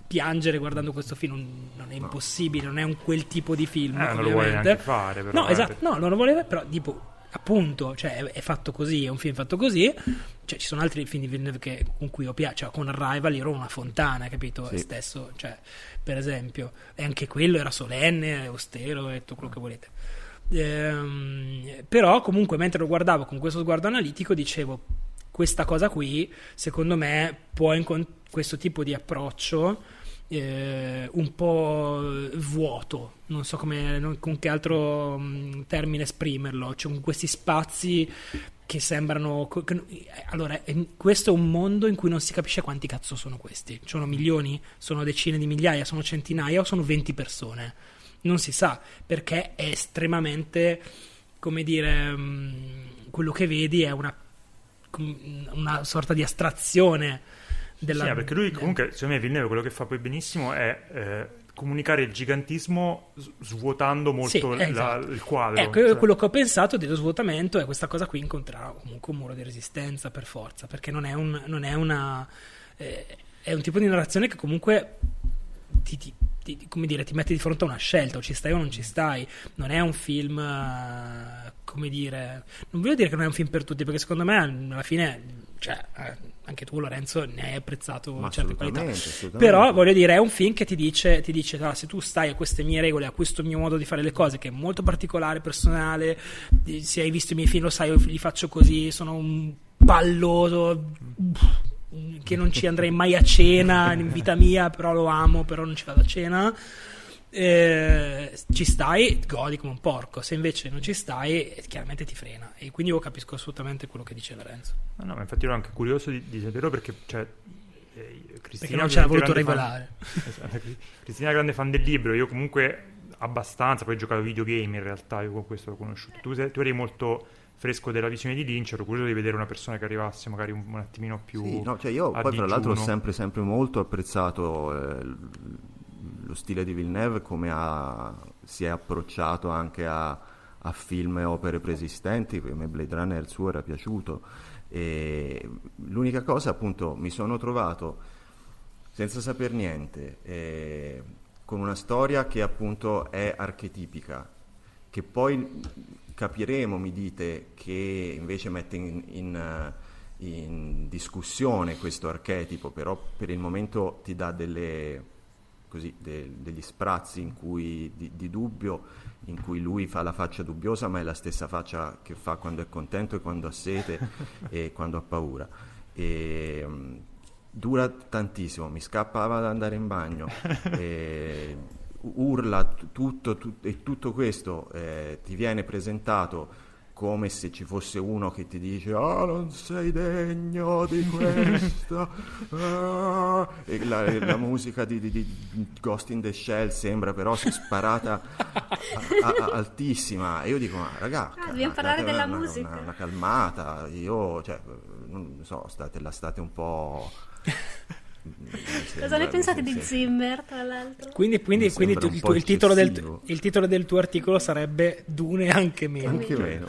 piangere guardando questo film non è impossibile, non è un quel tipo di film. Eh, non lo vuole neanche fare, però. No, eh. esatto, no, non lo voleva, però tipo appunto, cioè è, fatto così, è un film fatto così. Cioè, ci sono altri film di Villeneuve che, con cui ho piace, cioè, con Arrival ero una fontana, capito? Sì. Stesso, cioè, per esempio, e anche quello era solenne, austero e tutto quello che volete. Ehm, però comunque mentre lo guardavo con questo sguardo analitico dicevo questa cosa qui secondo me può in questo tipo di approccio eh, un po' vuoto, non so come, con che altro mh, mm, termine esprimerlo, cioè con questi spazi che sembrano... Che, allora, questo è un mondo in cui non si capisce quanti cazzo sono questi. Sono milioni? Sono decine di migliaia? Sono centinaia? O sono 20 persone? Non si sa, perché è estremamente, come dire, mh, mm, quello che vedi è una, una sorta di astrazione della... Sì, perché lui comunque, secondo me Villeneuve quello che fa poi benissimo è eh, comunicare il gigantismo svuotando molto sì, la, esatto. il quadro. Ecco, cioè. quello che ho pensato dello svuotamento è questa cosa qui incontrerà comunque un muro di resistenza per forza, perché non è, un, non è una... Eh, è un tipo di narrazione che comunque ti, ti, ti, come dire, ti mette di fronte a una scelta, o ci stai o non ci stai. Non è un film uh, come dire, non voglio dire che non è un film per tutti, perché secondo me alla fine, cioè, eh, anche tu Lorenzo ne hai apprezzato Ma certe qualità. Però voglio dire, è un film che ti dice, ti dice "Ah, se tu stai a queste mie regole, a questo mio modo di fare le cose, che è molto particolare, personale, se hai visto i miei film lo sai, io li faccio così, sono un palloso che non ci andrei mai a cena in vita mia, però lo amo, però non ci vado a cena. Eh, ci stai, godi come un porco. Se invece non ci stai, eh, chiaramente ti frena. E quindi io capisco assolutamente quello che dice Lorenzo. No, no, ma infatti ero anche curioso di, di saperlo perché, cioè, eh, Cristina Perché non ce l'ha voluto grande regolare. fan- Esatto, Cri- Cristina è grande fan del libro, io comunque abbastanza, poi ho giocato a videogame in realtà, io con questo l'ho conosciuto. Tu, sei- tu eri molto fresco della visione di Lynch, ero curioso di vedere una persona che arrivasse magari un, un attimino più Sì, no, cioè io poi tra l'altro ho digiuno. sempre, sempre molto apprezzato eh, lo stile di Villeneuve, come ha- si è approcciato anche a, a film e opere preesistenti, a me Blade Runner il suo era piaciuto. E l'unica cosa appunto mi sono trovato senza saper niente, eh, con una storia che appunto è archetipica, che poi capiremo, mi dite, che invece mette in, in, in discussione questo archetipo, però per il momento ti dà delle, così, de- degli sprazzi in cui, di, di dubbio, in cui lui fa la faccia dubbiosa, ma è la stessa faccia che fa quando è contento e quando ha sete e quando ha paura. E, mm, dura tantissimo, mi scappava ad andare in bagno, e urla tutto, tut- e tutto questo eh, ti viene presentato come se ci fosse uno che ti dice ah non sei degno di questo ah", e la, la musica di, di- di Ghost in the Shell sembra però sparata a- a- a- altissima. E io dico ma raga Ah, dobbiamo parlare della una, musica. una- una calmata. Io cioè non so state, la state un po' Cosa ne pensate di. Zimmer, tra l'altro? Quindi, quindi- quindi tu- il, il titolo del, il titolo del tuo articolo sarebbe Dune anche meno. anche meno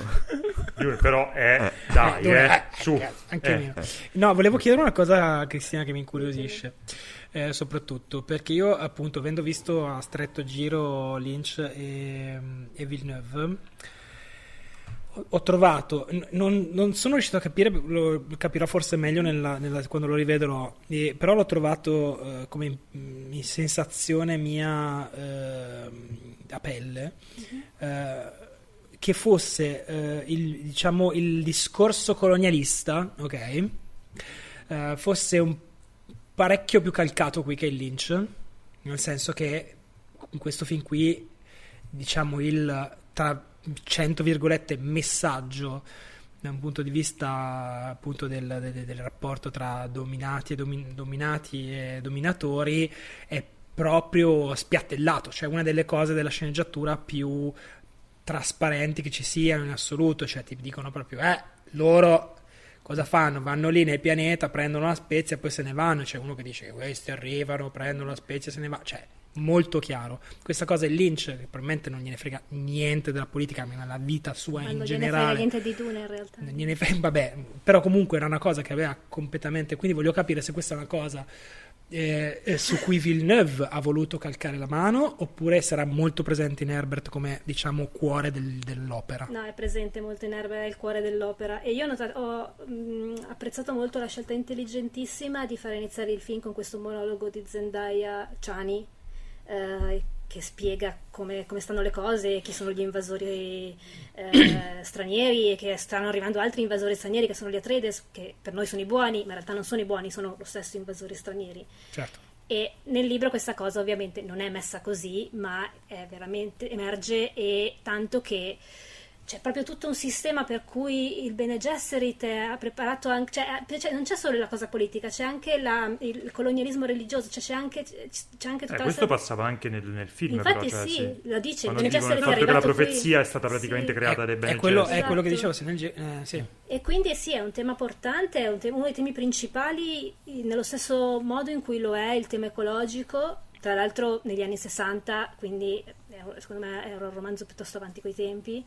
Io però è, Eh. dai, Eh, Dune, eh, eh, su. anche eh. meno. No, volevo chiedere una cosa a Cristina che mi incuriosisce, eh, soprattutto perché io, appunto, avendo visto a stretto giro Lynch e, e Villeneuve, ho, trovato, non, non sono riuscito a capire, lo capirò forse meglio nella- nella- quando lo rivedrò, eh, però l'ho trovato eh, come mm, in sensazione mia eh, a pelle. eh, che fosse eh, il, diciamo, il discorso colonialista, ok? eh, fosse un parecchio più calcato qui che il Lynch, nel senso che in questo film qui, diciamo, il tra 100 virgolette messaggio da un punto di vista appunto del, del- del rapporto tra dominati e, domi- dominati e dominatori è proprio spiattellato, cioè una delle cose della sceneggiatura più trasparenti che ci siano in assoluto, cioè ti dicono proprio, eh, loro cosa fanno? Vanno lì nel pianeta, prendono la spezia e poi se ne vanno, c'è uno che dice questi arrivano, prendono la spezia e se ne va, cioè molto chiaro. Questa cosa è Lynch, che probabilmente non gliene frega niente della politica, ma nella vita sua Ma in non gliene frega generale. niente di Dune in realtà. Non gliene frega- vabbè, però comunque era una cosa che aveva completamente. Quindi voglio capire se questa è una cosa eh, eh, su cui Villeneuve ha voluto calcare la mano oppure sarà molto presente in Herbert come diciamo cuore del- dell'opera. No, è presente molto in Erba, è il cuore dell'opera. E io ho, notato- ho, mh, apprezzato molto la scelta intelligentissima di far iniziare il film con questo monologo di Zendaya Chani, eh, che spiega come, come stanno le cose, chi sono gli invasori eh, stranieri e che stanno arrivando altri invasori stranieri che sono gli Atreides, che per noi sono i buoni, ma in realtà non sono i buoni, sono lo stesso invasori stranieri. Certo. E nel libro questa cosa ovviamente non è messa così, ma è veramente emerge e tanto che c'è proprio tutto un sistema per cui il Bene Gesserit ha preparato anche, cioè, cioè, non c'è solo la cosa politica, c'è anche la- il colonialismo religioso, cioè c'è anche, c'è anche Eh, tutta la questo storia- passava anche nel, nel film, Infatti però, cioè, sì, lo dice, Quando Bene il Gesserit è fatto che la arrivato qui. profezia è stata praticamente Sì. creata dai È, Bene è quello, Gesserit. è quello che Esatto. dicevo, se nel eh, sì. E quindi sì, è un tema portante, è un te- uno dei temi principali, eh, nello stesso modo in cui lo è il tema ecologico, tra l'altro negli anni 60, quindi eh, secondo me era un romanzo piuttosto avanti coi tempi.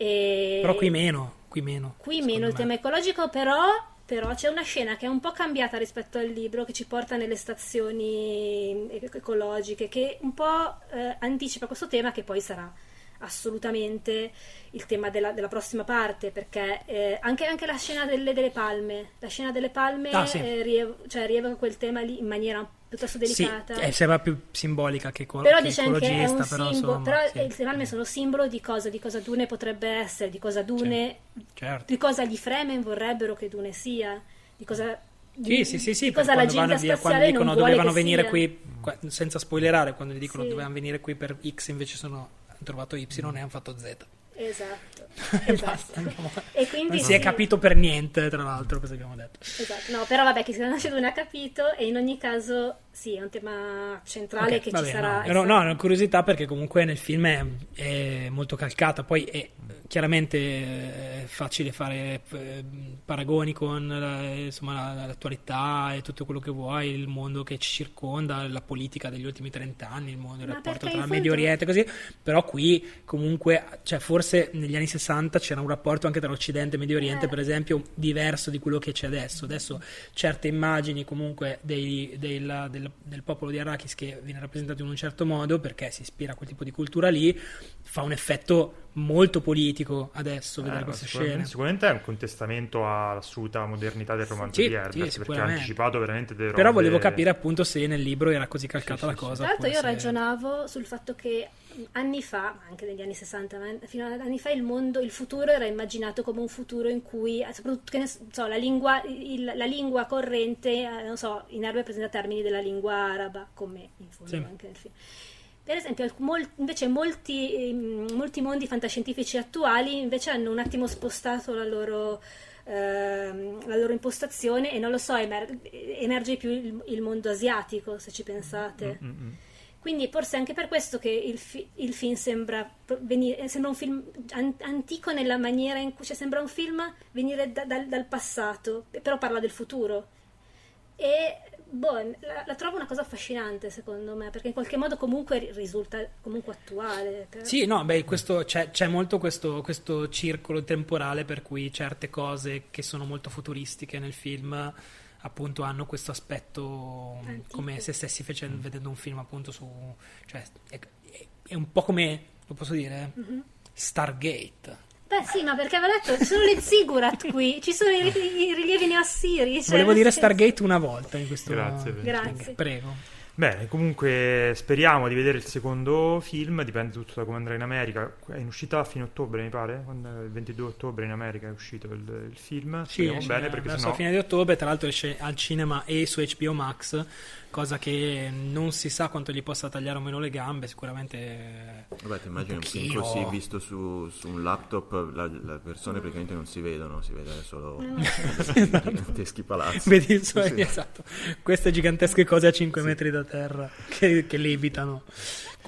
E Però qui meno, qui meno. Qui meno il me. tema ecologico, però, però c'è una scena che è un po' cambiata rispetto al libro, che ci porta nelle stazioni e- ecologiche, che un po' eh, anticipa questo tema che poi sarà assolutamente il tema della, della prossima parte, perché eh, anche, anche, la scena delle, delle, palme, la scena delle palme ah, sì. eh, riev- cioè, rievoca quel tema lì in maniera piuttosto delicata. Sì, eh, sembra più simbolica che, co- però che dice anche è un però, simbolo, però sì. le palme sono simbolo di cosa, di cosa Dune potrebbe essere, di cosa Dune, certo. di cosa gli Fremen vorrebbero che Dune sia, di cosa sì, sì, sì, sì cosa la gente via, quando dicono dovevano venire sia. qui, senza spoilerare, quando gli dicono sì. dovevano venire qui per X invece sono hanno trovato Y e hanno fatto Z. Esatto. esatto. e quindi non si è capito per niente, tra l'altro, cosa abbiamo detto. Esatto, no, però vabbè, chi si conosce non ha capito e in ogni caso sì, è un tema centrale okay, che ci sarà. No, no, no, curiosità perché comunque nel film è, è molto calcata, poi è chiaramente è facile fare eh, paragoni con la, insomma, l'attualità e tutto quello che vuoi, il mondo che ci circonda, la politica degli ultimi 30 anni, il, mondo, il rapporto tra Medio Oriente e così, però qui comunque, cioè forse negli anni 60 c'era un rapporto anche tra Occidente e Medio Oriente, eh. per esempio, diverso di quello che c'è adesso. Adesso certe immagini comunque dei, dei, del, del, popolo di Arrakis che viene rappresentato in un certo modo perché si ispira a quel tipo di cultura lì, fa un effetto molto politico adesso vedere eh, queste sicuramente, scene. Sicuramente è un contestamento all'assoluta modernità del romanzo sì, di Herbert sì, perché ha anticipato veramente delle. Però volevo capire appunto se nel libro era così calcata sì, la cosa. Tra l'altro io ragionavo sul fatto che anni fa, anche negli anni 60, fino ad anni fa il mondo, il futuro era immaginato come un futuro in cui, soprattutto che ne so, la lingua, il, la lingua corrente, eh, non so, in Herbert presenta termini della lingua araba, come in fondo anche nel film. Per esempio, mol- invece molti, ehm, molti, mondi fantascientifici attuali invece hanno un attimo spostato la loro, ehm, la loro impostazione e non lo so, emer- emerge più il, il, mondo asiatico, se ci pensate. Mm-hmm. Quindi forse anche per questo che il, fi- il film sembra, venire, sembra un film an- antico nella maniera in cui cioè sembra un film venire da- da- dal passato, però parla del futuro. E boh, la, la, trovo una cosa affascinante secondo me, perché in qualche modo comunque risulta comunque attuale. Per... Sì, no, beh, questo, c'è, c'è, molto questo, questo, circolo temporale per cui certe cose che sono molto futuristiche nel film appunto hanno questo aspetto Antico. come se stessi facendo, vedendo un film appunto su... cioè è, è un po' come, lo posso dire, mm-hmm. Stargate Beh sì, ma perché aveva detto ci sono le ziggurat qui, ci sono i, i rilievi neoassiri. Cioè, Volevo dire Stargate una volta in questo Grazie. Grazie. Prego. Bene, comunque speriamo di vedere il secondo film, dipende tutto da come andrà in America. È in uscita a fine ottobre, mi pare? il 22 ottobre in America è uscito il, il film. Speriamo sì, bene perché verso sennò... la fine di ottobre, tra l'altro esce al cinema e su HBO Max cosa che non si sa quanto gli possa tagliare o meno le gambe, sicuramente... Vabbè, ti immagini un, un film così visto su, su un laptop, la, le persone praticamente non si vedono, si vede solo giganteschi palazzi. Vedi, sì. esatto, queste gigantesche cose a 5 sì. metri da terra che, che levitano.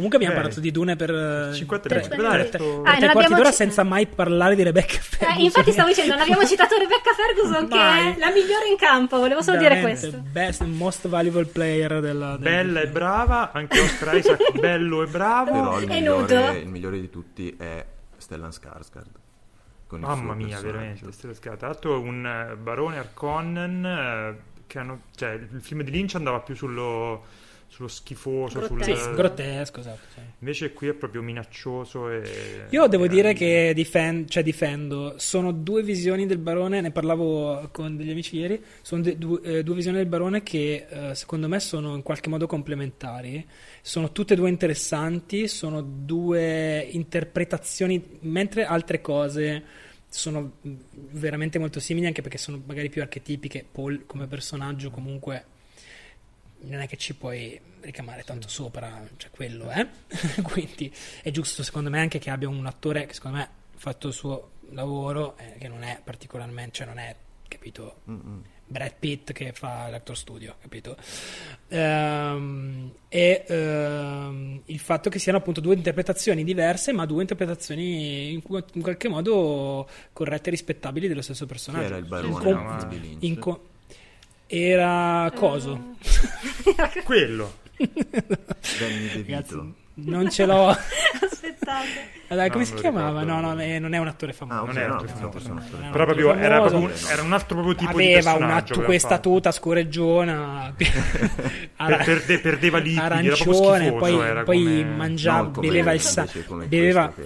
Comunque abbiamo Beh, parlato di Dune per 50 tre, tre, tre, tre, ah, tre quarti d'ora c- senza mai parlare di Rebecca Ferguson. Eh, infatti stavo dicendo, non abbiamo citato Rebecca Ferguson che è la migliore in campo, volevo solo Veramente, dire questo. Best, most valuable player della... della Bella e brava, anche Oscar Isaac bello e bravo. Però il migliore, il migliore di tutti è Stellan Skarsgård. Mamma mia, veramente. Tra l'altro un uh, barone Arconnen che hanno... Cioè, il film di Lynch andava più sullo sullo schifoso, grottesco, sul... grottesco esatto, sì. invece qui è proprio minaccioso e... io devo dire che difen- cioè difendo. Sono due visioni del barone ne parlavo con degli amici ieri sono de- due, eh, due visioni del barone che eh, secondo me sono in qualche modo complementari. Sono tutte e due interessanti sono due interpretazioni mentre altre cose sono veramente molto simili anche perché sono magari più archetipiche. Paul come personaggio comunque non è che ci puoi ricamare tanto sopra, cioè quello. Eh? Quindi è giusto secondo me anche che abbia un attore che secondo me ha fatto il suo lavoro, eh, che non è particolarmente, cioè non è, capito, Mm-mm. Brad Pitt che fa l'actor studio, capito? Ehm, e ehm, il fatto che siano appunto due interpretazioni diverse, ma due interpretazioni in, in qualche modo corrette e rispettabili dello stesso personaggio. Chi era il barone in, com- in, co- era coso. Quello. Danny DeVito. non ce l'ho. aspettato. Allora, No, come non si chiamava? No, no, eh, non è un attore famoso. Ah, Non è no, no, famoso. sono attore. No, no, Però no, proprio era, famoso. proprio un, era un altro proprio tipo di aveva una, personaggio. aveva questa fatto. tuta scoreggiona Per- perde- perdeva liquidi, era arancione schifoso, poi, era poi come- mangiava No, beveva il sangue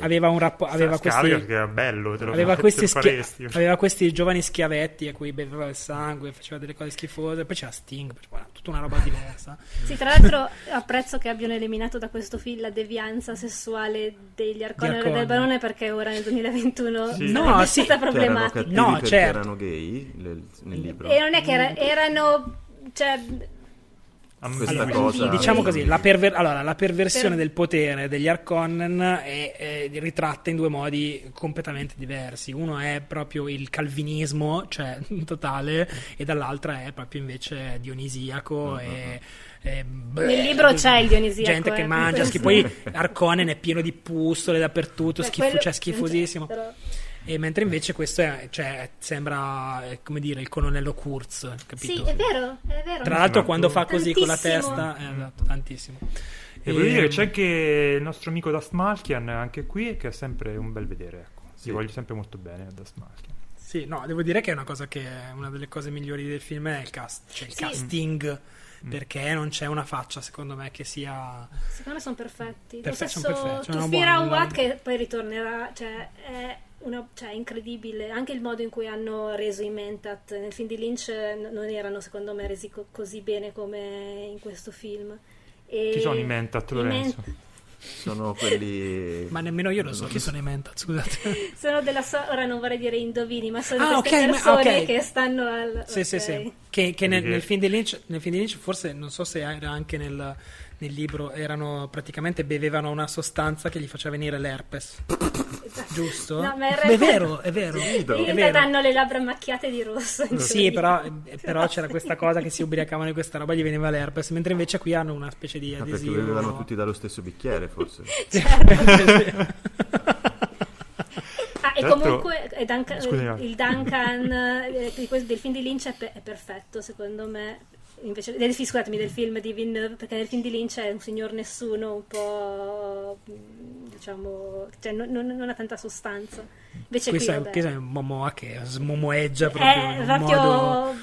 aveva un rappo- aveva questi che era bello, te lo, aveva questi, schia- aveva questi giovani schiavetti a cui beveva il sangue faceva delle cose schifose poi c'era Sting tutta una roba diversa Sì, tra l'altro apprezzo che abbiano eliminato da questo film la devianza sessuale degli Arconen e del Barone perché ora nel 2021 Sì. No, sì. stata problematica. cattivi No, perché certo. erano gay nel, nel libro. E non è che era- erano... Cioè, Questa Ambigui. cosa- diciamo così la, perver- allora, la perversione Per- del potere degli Arconnen è, è ritratta in due modi completamente diversi uno è proprio il calvinismo cioè totale e dall'altra è proprio invece dionisiaco e e, beh, Nel libro c'è il dionisiaco, gente che eh, mangia schifo poi Arconen è pieno di pustole dappertutto schifo, quello- cioè schifosissimo e mentre invece questo è, cioè, sembra eh, come dire il colonnello Kurz capito? Sì, è vero, è vero. Tra l'altro Sì, quando fa così con la Tantissimo. testa, eh, esatto, tantissimo. E voglio dire Ehm, che c'è anche il nostro amico Dust Malkian anche qui, che è sempre un bel vedere. Ecco. Sì. Ti voglio sempre molto bene, Dust Malkian. Sì, no, devo dire che è una cosa che una delle cose migliori del film è il cast, cioè il Sì. casting, perché non c'è una faccia, secondo me, che sia Secondo me sono perfetti. Perfetto, Lo sono stesso perfetti, sono una Tufira buona- Watt che poi ritornerà, cioè è una, cioè, è incredibile. Anche il modo in cui hanno reso i Mentat nel film di Lynch eh, n- non erano secondo me resi co- così bene come in questo film. E Chi sono i Mentat, i Lorenzo? Sono quelli... Ma nemmeno io lo so chi sono i mentat, scusate. sono della so- ora non vorrei dire indovini, ma sono Ah, queste ok, ma- persone ok. che stanno al sì, sì, ok. sì. Che, che nel, nel film di Lynch, nel film di Lynch, forse non so se era anche nel, nel libro, erano praticamente bevevano una sostanza che gli faceva venire l'herpes. Giusto? No, ma è realtà- vero, è vero. In È realtà vero. danno le labbra macchiate di rosso. Sì, però, eh, però c'era questa cosa che si ubriacavano di questa roba e gli veniva l'herpes, mentre invece qui hanno una specie di Ah, perché adesivo. bevevano tutti dallo stesso bicchiere, forse. Ah, e l'altro- comunque eh, Duncan- il Duncan eh, del film di Lynch è, pe- è perfetto, secondo me. Invece, del, scusatemi, del film di Villeneuve, perché nel film di Lynch è un signor nessuno un po'. mm, diciamo. cioè non, non- non ha tanta sostanza. Invece Questo qui, è, è un Momoa che smomoeggia proprio in è un proprio. modo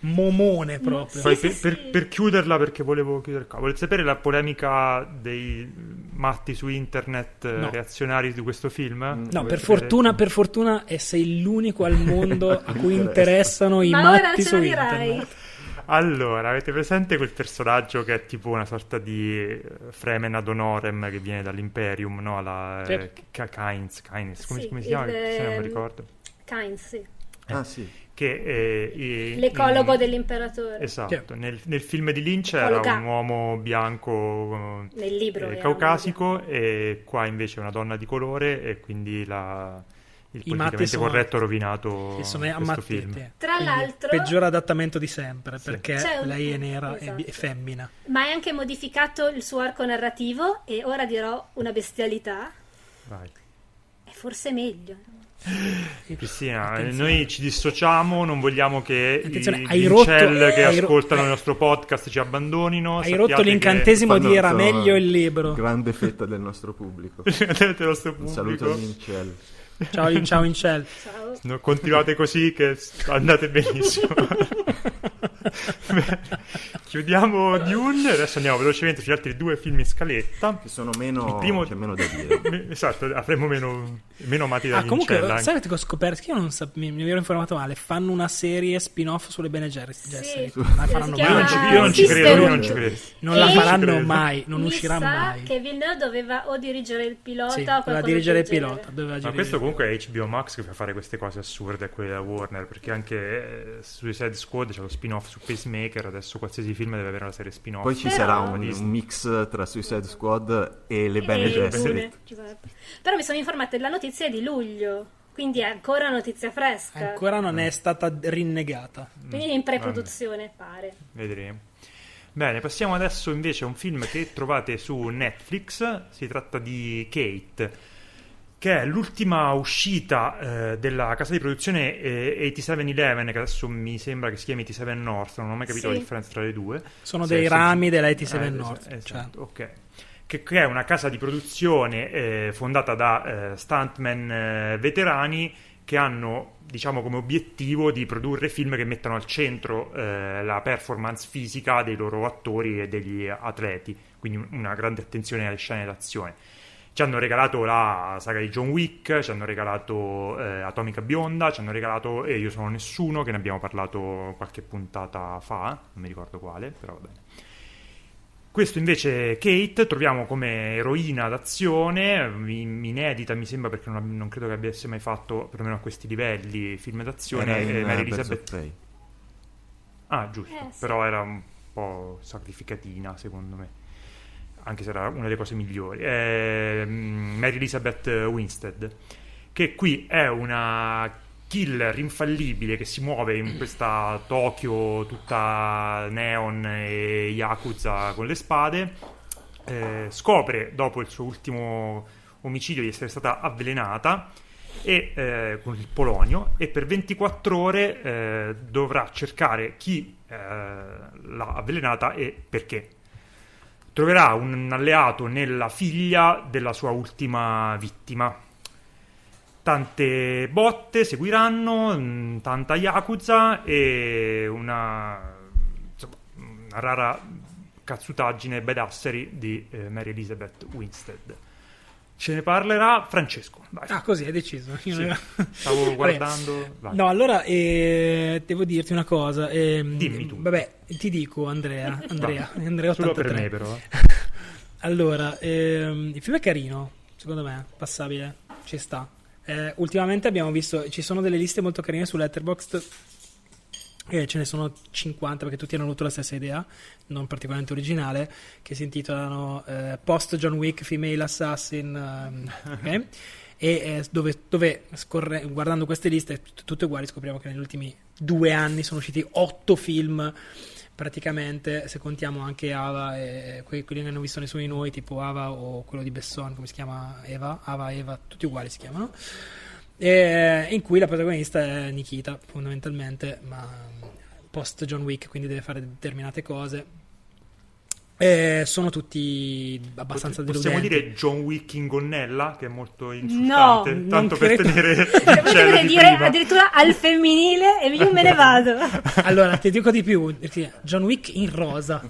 momone proprio. Poi Sì, per, sì, per- sì. per chiuderla, perché volevo chiudere qua, volete sapere la polemica dei matti su internet eh, No. reazionari di questo film? No, No, per fortuna, per fortuna, e sei l'unico al mondo a cui Interessa. interessano i Ma ora matti ce su lo dirai. Allora, avete presente quel personaggio che è tipo una sorta di eh, Fremen ad honorem che viene dall'Imperium, no? La eh, K- Kynes, Kynes, come, Sì, come si chiama? il, Se non mi ehm, ricordo. Kynes, sì. Ah, sì. Che eh, L'ecologo in- dell'imperatore. Esatto, nel, nel film di Lynch era Ecologa. un uomo bianco eh, Nel libro. eh, era caucasico e qua invece è una donna di colore e quindi la, il I politicamente sono- corretto ha rovinato Che sono questo film. Tra Quindi, l'altro- peggior adattamento di sempre Sì. perché un- lei è nera e esatto. e femmina. Ma hai anche modificato il suo arco narrativo e ora dirò una bestialità. Vai. È forse meglio. Cristina, eh, Attenzione. noi ci dissociamo, non vogliamo che Attenzione, i rotto- che hai ro- ascoltano eh. il nostro podcast ci abbandonino. Hai sappiate rotto l'incantesimo di era meglio il libro. Grande fetta del nostro pubblico. del nostro Un saluto a pubblico. Ciao, ciao Incel. Ciao. No, continuate così che andate benissimo. Chiudiamo Dune, adesso andiamo velocemente sugli altri due film in scaletta. Che sono meno... Il primo- c'è meno da dire. Esatto, avremo meno, meno amati da Ah, comunque, Vincella. sai che ho scoperto? Che io non sap- mi, mi ero informato male. Fanno una serie spin-off sulle Bene Gesserit. Sì. La faranno Si Io non ci, mai. io non ci credo, io non ci credo. Non la E- faranno credo. mai, non Mi uscirà sa mai. che Villeneuve doveva o dirigere il pilota Sì, o doveva dirigere il pilota. Doveva Ma questo comunque è HBO Max che fa fare queste cose assurde a quelle da Warner, perché anche eh, Suicide Squad c'è lo spin-off su Pacemaker, adesso qualsiasi film deve avere una serie spin-off. Poi ci Però- sarà un, un mix tra Suicide Squad e le Bene E Gesserit. Dune, esatto. Però mi sono informata, la notizia è di luglio, quindi è ancora notizia fresca. Ancora non è stata rinnegata. Quindi è in pre-produzione, pare. Vedremo. Bene, passiamo adesso invece a un film che trovate su Netflix. Si tratta di Kate, che è l'ultima uscita eh, della casa di produzione eh, 8711, che adesso mi sembra che si chiami 87 North, non ho mai capito Sì. la differenza tra le due. Sono Se- dei rami della 87 Eh, North. es- Esatto, ok. che, che è una casa di produzione eh, fondata da eh, stuntman eh, veterani che hanno diciamo come obiettivo di produrre film che mettano al centro eh, la performance fisica dei loro attori e degli atleti, quindi una grande attenzione alle scene d'azione. Ci hanno regalato la saga di John Wick, ci hanno regalato eh, Atomica Bionda, ci hanno regalato E Io sono nessuno, che ne abbiamo parlato qualche puntata fa, non mi ricordo quale, però va bene. Questo invece Kate troviamo come eroina d'azione, inedita mi sembra perché non, non credo che abbia mai fatto, perlomeno a questi livelli, film d'azione. Era in, eh, Mary eh, of Elizabeth. Prey. Ah, giusto, Eh, sì. però era un po' sacrificatina secondo me, anche se era una delle cose migliori. Eh, mm, Mary Elizabeth Winstead, che qui è una killer infallibile che si muove in questa Tokyo tutta neon e yakuza con le spade. Eh, scopre dopo il suo ultimo omicidio di essere stata avvelenata e, eh, con il polonio e per 24 ore eh, dovrà cercare chi eh, l'ha avvelenata e perché. Troverà un alleato nella figlia della sua ultima vittima. Tante botte seguiranno, mh, tanta Yakuza e una, insomma, una rara cazzutaggine badassery di eh, Mary Elizabeth Winstead. Ce ne parlerà Francesco. Vai. Ah, così hai deciso. Io Sì. Stavo guardando. No, allora eh, devo dirti una cosa. ehm, Dimmi tu. Vabbè, ti dico Andrea. Andrea, Andrea Solo 83. per me, però. Allora, ehm, il film è carino, secondo me, passabile, ci sta. Eh, ultimamente abbiamo visto, ci sono delle liste molto carine su Letterboxd, eh, ce ne sono 50 perché tutti hanno avuto la stessa idea, non particolarmente originale, che si intitolano eh, Post John Wick Female Assassin, ehm, ok? e eh, dove, dove scorre- guardando queste liste, tut- tutte uguali, scopriamo che negli ultimi due anni sono usciti otto film praticamente se contiamo anche Ava e que- quelli che hanno visto nessuno di noi tipo Ava o quello di Besson come si chiama Eva Ava Eva tutti uguali si chiamano e, in cui la protagonista è Nikita fondamentalmente ma post John Wick quindi deve fare determinate cose e sono tutti abbastanza Possiamo deludenti dire John Wick in gonnella, che è molto insultante, non tanto per tenere Potete dire prima. addirittura al femminile e io me ne vado. Allora, ti dico di più, John Wick in rosa.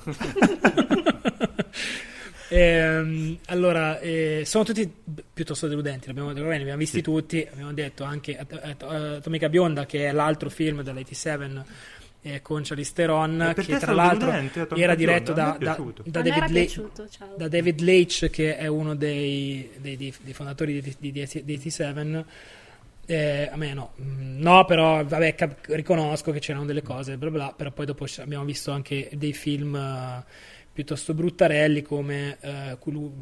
Ehm, allora, eh, sono tutti piuttosto deludenti, l'abbiamo, li abbiamo visti Sì. tutti, abbiamo detto anche At- At- Atomica Bionda, che è l'altro film dell'87 eh, con Charlize Theron, per te che tra l'altro era diretto da, da, da David, Le- piaciuto, da David Leitch, che è uno dei, dei- dei- dei fondatori di, di, di, di 87 eh, a me no, Mm, no, però vabbè, cap- riconosco che c'erano delle cose, bla bla, però poi dopo abbiamo visto anche dei film eh, piuttosto bruttarelli come eh, quello-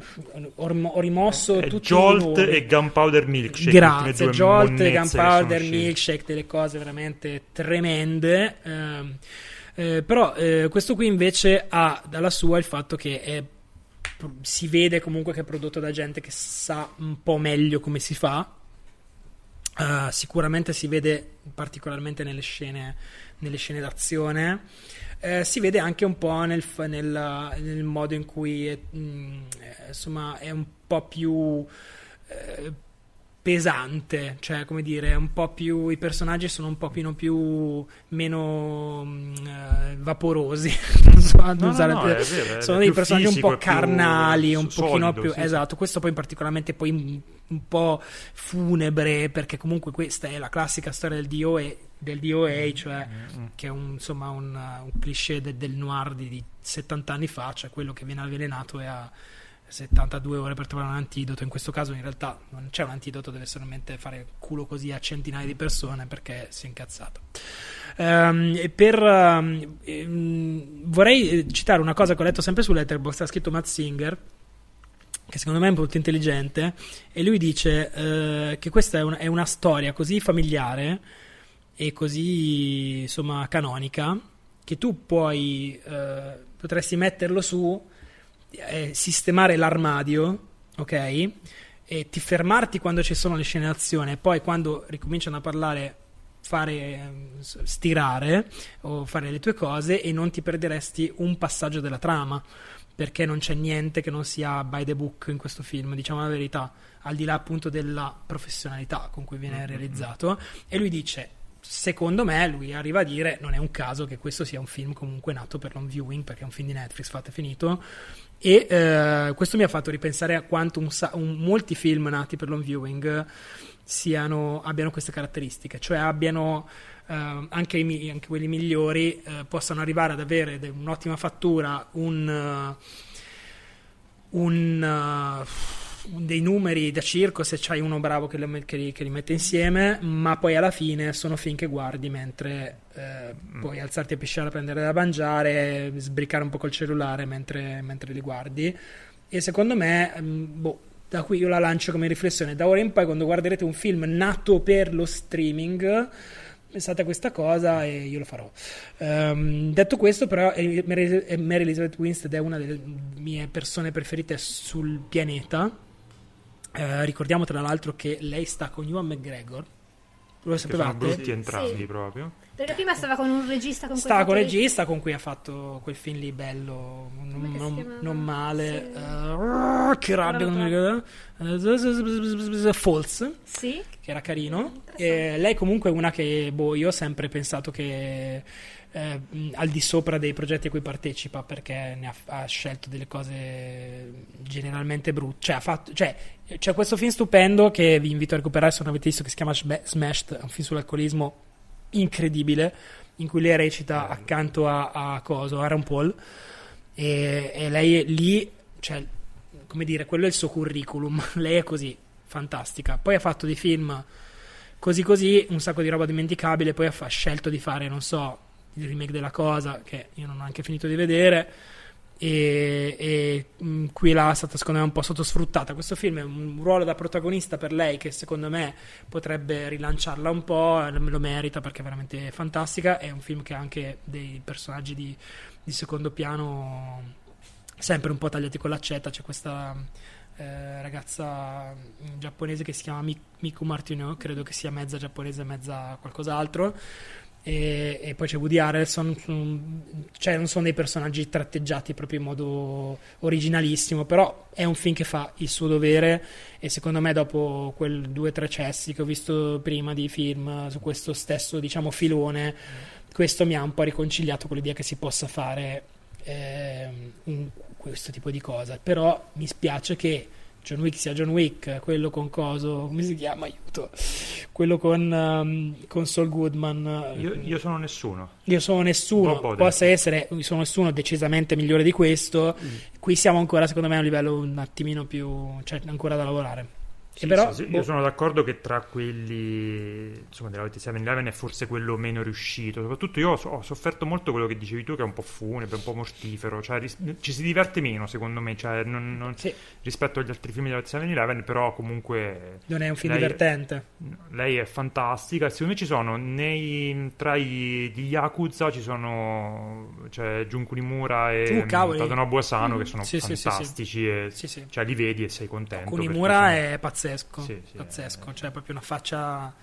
ho, rim- ho rimosso È tutti Jolt e Gunpowder Milkshake. Grazie, Jolt, che Gunpowder. Milkshake, delle cose veramente tremende. ehm, eh, però eh, questo qui invece ha dalla sua il fatto che è- si vede comunque che è prodotto da gente che sa un po' meglio come si fa. Eh, sicuramente si vede particolarmente nelle scene, nelle scene d'azione. Eh, si vede anche un po' nel, nel- nel modo in cui è, mm, eh, insomma, è un po' più eh, pesante, cioè come dire, un po' più i personaggi sono un po' più, meno mm, eh, vaporosi, non so No, no, usare no, vero, sono dei personaggi un po' carnali, un solido, pochino più sì, esatto, questo poi particolarmente poi un, un po' funebre perché comunque questa è la classica storia del DOA, del DOA cioè Mm, che è un, insomma un, un cliché de- del noir di, di 70 anni fa, cioè quello che viene avvelenato e ha 72 ore per trovare un antidoto. In questo caso, in realtà, non c'è un antidoto, deve solamente fare culo così a centinaia di persone perché si è incazzato. Ehm, e per, ehm, ehm, vorrei eh, citare una cosa che ho letto sempre su Letterboxd, ha scritto Matt Singer che secondo me è molto intelligente e lui dice eh, che questa è una, è una storia così familiare e così insomma canonica che tu puoi eh, potresti metterlo su eh, sistemare l'armadio ok e ti fermarti quando ci sono le scene d'azione e poi quando ricominciano a parlare fare ehm, stirare o fare le tue cose e non ti perderesti un passaggio della trama perché non c'è niente che non sia by the book in questo film, diciamo la verità, al di là appunto della professionalità con cui viene mm-hmm. realizzato. E lui dice: Secondo me, lui arriva a dire: Non è un caso che questo sia un film comunque nato per l'on viewing, perché è un film di Netflix, fatto e finito. E eh, questo mi ha fatto ripensare a quanto un, un, molti film nati per l'on viewing siano, abbiano queste caratteristiche, cioè abbiano eh, anche, i, anche, quelli migliori eh, possano arrivare ad avere un'ottima fattura, un, uh, un uh, dei numeri da circo se c'hai uno bravo che, le, che, li, che, li, mette insieme, ma poi alla fine sono film che guardi mentre eh, mm. puoi alzarti a pisciare a prendere da mangiare, sbricare un po' col cellulare mentre, mentre li guardi. E secondo me, mm, boh, da qui io la lancio come riflessione. Da ora in poi, quando guarderete un film nato per lo streaming, pensate a questa cosa e io lo farò. Um, detto questo, però, Mary, Mary Elizabeth Winstead è una delle mie persone preferite sul pianeta. Uh, ricordiamo tra l'altro che lei sta con Ewan McGregor. Lo sapevate? Sono brutti entrambi sì. proprio. Perché prima stava con un regista con Stava con un regista con cui ha fatto quel film lì bello, non, non, non male. Sì. Uh, che rabbia, non mi ricordo. False. Sì. Che era carino. E lei comunque è una che, boh, io ho sempre pensato che eh, al di sopra dei progetti a cui partecipa perché ne ha, ha scelto delle cose generalmente brutte. Cioè, ha fatto, cioè, c'è questo film stupendo che vi invito a recuperare se non avete visto che si chiama Smashed, un film sull'alcolismo incredibile in cui lei recita accanto a, a Coso, Aaron Paul e, e lei è lì, cioè, come dire, quello è il suo curriculum, lei è così, fantastica. Poi ha fatto dei film così così, un sacco di roba dimenticabile, poi ha scelto di fare, non so, il remake della cosa, che io non ho anche finito di vedere e, e mh, mm, qui là è stata secondo me un po' sottosfruttata. Questo film è un ruolo da protagonista per lei che secondo me potrebbe rilanciarla un po', lo merita perché è veramente fantastica. È un film che ha anche dei personaggi di, di secondo piano sempre un po' tagliati con l'accetta. C'è questa eh, ragazza giapponese che si chiama Miku Martineau, credo che sia mezza giapponese, mezza qualcos'altro e, e, poi c'è Woody Harrelson, cioè non sono dei personaggi tratteggiati proprio in modo originalissimo, però è un film che fa il suo dovere e secondo me dopo quel due o tre cessi che ho visto prima di film su questo stesso diciamo filone, questo mi ha un po' riconciliato con l'idea che si possa fare eh, questo tipo di cosa, però mi spiace che John Wick sia John Wick, quello con Coso, come si chiama? Aiuto. Quello con, um, con Saul Goodman. Io, io, sono nessuno. Io sono nessuno. Possa essere, io sono nessuno decisamente migliore di questo. Mm. Qui siamo ancora, secondo me, a un livello un attimino più. cioè, ancora da lavorare. Sì, però, sì, boh. Io sono d'accordo che tra quelli insomma, della 7-Eleven è forse quello meno riuscito. Soprattutto io ho, sofferto molto quello che dicevi tu, che è un po' funebre, un po' mortifero. Cioè, ris- ci si diverte meno, secondo me, cioè, non, non, sì. rispetto agli altri film della 7-Eleven, però comunque. Non è un film lei, divertente. Lei è fantastica. Secondo me ci sono nei, tra i, gli Yakuza ci sono cioè, Jun Kunimura e uh, Tadanobu Asano mm. che sono fantastici. E, cioè, li vedi e sei contento. Kunimura è pazzesco pazzesco, sì, sì, pazzesco, è... cioè proprio una faccia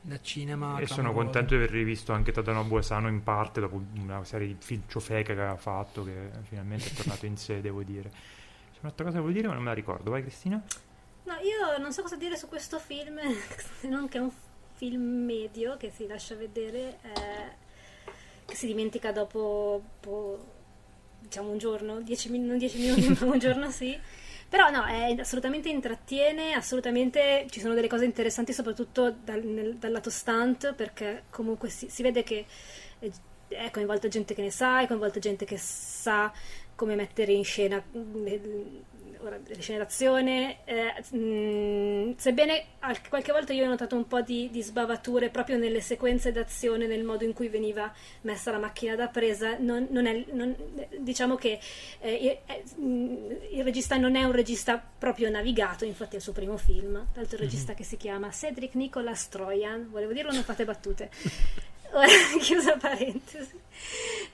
da cinema. E sono contento di aver rivisto anche Tadanobu Esano in parte dopo una serie di film ciofeca che aveva fatto, che finalmente è tornato in sé, devo dire. C'è un'altra cosa che vuol dire, ma non me la ricordo. Vai, Cristina? No, io non so cosa dire su questo film, se non che è un film medio che si lascia vedere, eh, che si dimentica dopo, po, diciamo, un giorno, dieci non dieci minuti, ma un giorno sì. Però no, è, assolutamente intrattiene, assolutamente ci sono delle cose interessanti soprattutto dal, nel, dal lato stunt perché comunque si, si vede che è, è coinvolta gente che ne sa, è coinvolta gente che sa come mettere in scena ora, rigenerazione, eh, mh, mm, sebbene qualche volta io ho notato un po' di, di, sbavature proprio nelle sequenze d'azione, nel modo in cui veniva messa la macchina da presa, non, non è, non, diciamo che eh, eh, il regista non è un regista proprio navigato, infatti è il suo primo film, l'altro mm-hmm. regista che si chiama Cedric Nicolas Troyan, volevo dirlo, non fate battute. Ora, chiusa parentesi.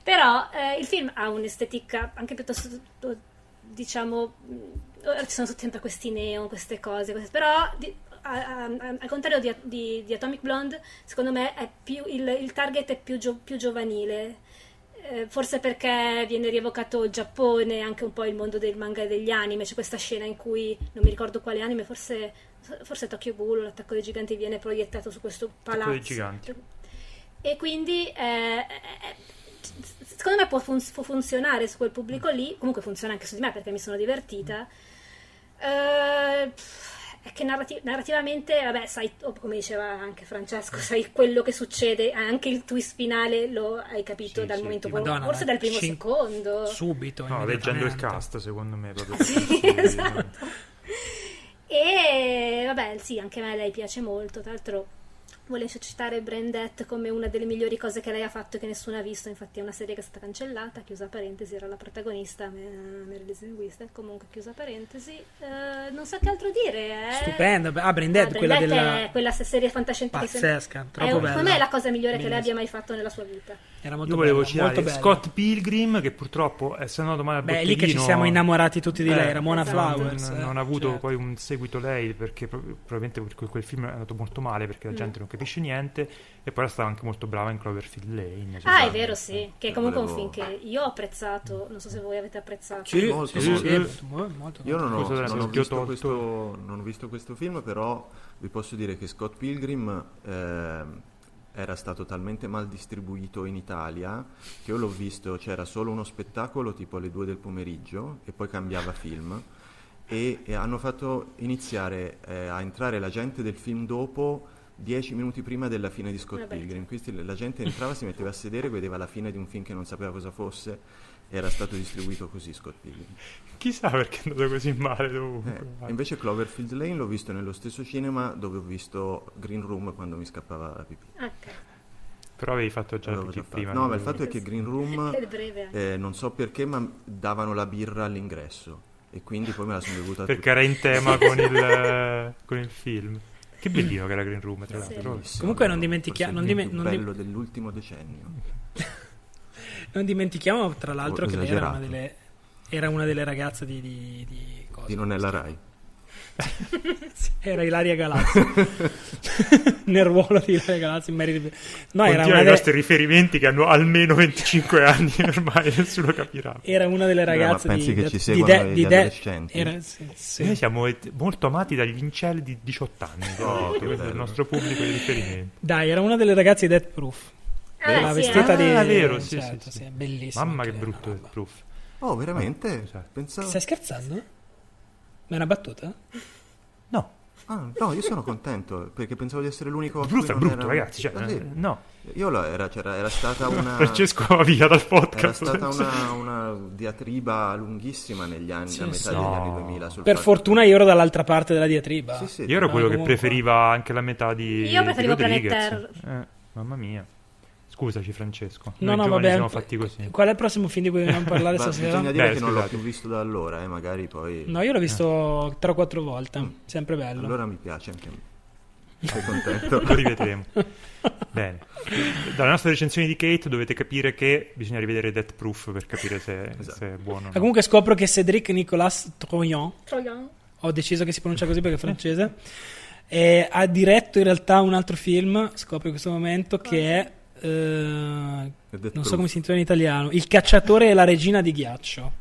Però eh, il film ha un'estetica anche piuttosto diciamo, ora ci sono sempre questi neon, queste cose, queste, però di, a, a, al contrario di, di, di, Atomic Blonde, secondo me più, il, il, target è più, gio, più giovanile. eh, forse perché viene rievocato il Giappone, anche un po' il mondo del manga e degli anime. C'è questa scena in cui non mi ricordo quale anime, forse, forse Tokyo Ghoul, l'attacco dei giganti, viene proiettato su questo palazzo. L'attacco dei giganti. E quindi eh, secondo me può, fun- può, funzionare su quel pubblico lì. Comunque funziona anche su di me perché mi sono divertita. Eh, è che narrati- narrativamente, vabbè, sai, come diceva anche Francesco, sai quello che succede, anche il twist finale lo hai capito Sì, dal sì, momento. Madonna, forse dal primo cin- secondo. Subito. No, leggendo il cast, secondo me, proprio. Sì, esatto. E vabbè, sì, anche a me lei piace molto. Tra l'altro, volevo citare Brandette come una delle migliori cose che lei ha fatto e che nessuno ha visto. Infatti, è una serie che è stata cancellata. Chiusa parentesi, era la protagonista, Me- Meredith Linguista. Comunque, chiusa parentesi. Eh, non so che altro dire. eh. Stupenda. Ah, Brain Dead, Ah, quella Brain Dead della... è quella serie fantascientifica. Pazzesca, È, troppo bella. secondo me è la cosa migliore che lei abbia mai fatto nella sua vita. Era molto Io volevo bella, molto citare bella. Scott Pilgrim, che purtroppo, essendo andato male al Beh, è lì che ci siamo innamorati tutti di lei, eh, Ramona esatto. Flowers. Non, eh, non ha avuto certo. poi un seguito lei perché pro- probabilmente quel film è andato molto male perché la Mm. gente non capisce niente e poi era stata anche molto brava in Cloverfield Lane. Ah, è vero, sì. Che Eh, comunque è un volevo- film che io ho apprezzato. Non so se voi avete apprezzato. Sì, molto, sì, molto. sì, molto, molto. Io non ho, non ho visto questo, non ho visto questo film, però vi posso dire che Scott Pilgrim ehm, era stato talmente mal distribuito in Italia che io l'ho visto, c'era solo uno spettacolo tipo alle 2 del pomeriggio e poi cambiava film e, e hanno fatto iniziare eh, a entrare la gente del film dopo 10 minuti prima della fine di Scott Vabbè. Pilgrim. Quindi la gente entrava, si metteva a sedere, vedeva la fine di un film che non sapeva cosa fosse. Era stato distribuito così Scott Pilgrim. Chissà perché è andato così male Eh, dovunque. invece Cloverfield Lane l'ho visto nello stesso cinema dove ho visto Green Room quando mi scappava la pipì. Ok. Però avevi fatto già pipì già fatto. prima. No, ma il fatto è che Green Room, anche. eh, non so perché, ma davano la birra all'ingresso e quindi poi me la sono bevuta Perché era in tema con il, con il film. Che bellino che era Green Room, tra Sì. l'altro. Bellissimo, Comunque non il non dime- non dim- bello dell'ultimo decennio. Non dimentichiamo, tra l'altro, Ho che lei era una, delle, era una delle ragazze di... di, di cosa? Di non è la Rai. Era Ilaria Galazzi. Nel ruolo di Ilaria Galazzi in Mary... No, era una, i delle, nostri riferimenti che hanno almeno 25 anni ormai, nessuno capirà. era una delle ragazze pensi di... che ci di De- di De- adolescenti? era- sì, sì. Noi siamo molto amati dagli incelli di 18 anni. Oh, questo è il nostro pubblico di riferimento. Dai, era una delle ragazze di Death Proof. Ah, la sì, vestita eh. di... Ah, è vero, sì, certo, sì, sì. bellissima. Mamma che brutto roba. proof. Oh, veramente? Esatto. Pensavo... Stai scherzando? Ma è una battuta? No, Ah, no, io sono contento perché pensavo di essere l'unico a il cui proof è brutto, era- ragazzi. Cioè, eh, no, Io lo- era, c'era- era stata una... Francesco va via dal Era podcast. stata una, una diatriba lunghissima negli anni, Sì, a metà sì. degli No. anni 2000. sul Per fatto- fortuna io ero dall'altra parte della diatriba. Sì, sì. Io ero quello che comunque- preferiva anche la metà di Io preferivo di Planet. Terror. Eh, mamma mia. Scusaci Francesco. No, Noi no, giovani vabbè. siamo fatti così. Qual è il prossimo film di cui dobbiamo parlare Ma stasera? bisogna dire Beh, che non l'ho più visto da allora, eh, magari poi... No, io l'ho visto 3 o 4 volte. Mm. Sempre bello. Allora mi piace anche a me. Sei contento? Lo rivedremo. Bene. Dalla nostra recensione di Kate dovete capire che bisogna rivedere Death Proof per capire se, Esatto. se è buono. o no. comunque scopro che Cédric Nicolas Troyan, Troian. ho deciso che si pronuncia così perché è francese, e ha diretto in realtà un altro film, scopro in questo momento, che è... Death non so come si intitola in italiano. Il cacciatore e la regina di ghiaccio.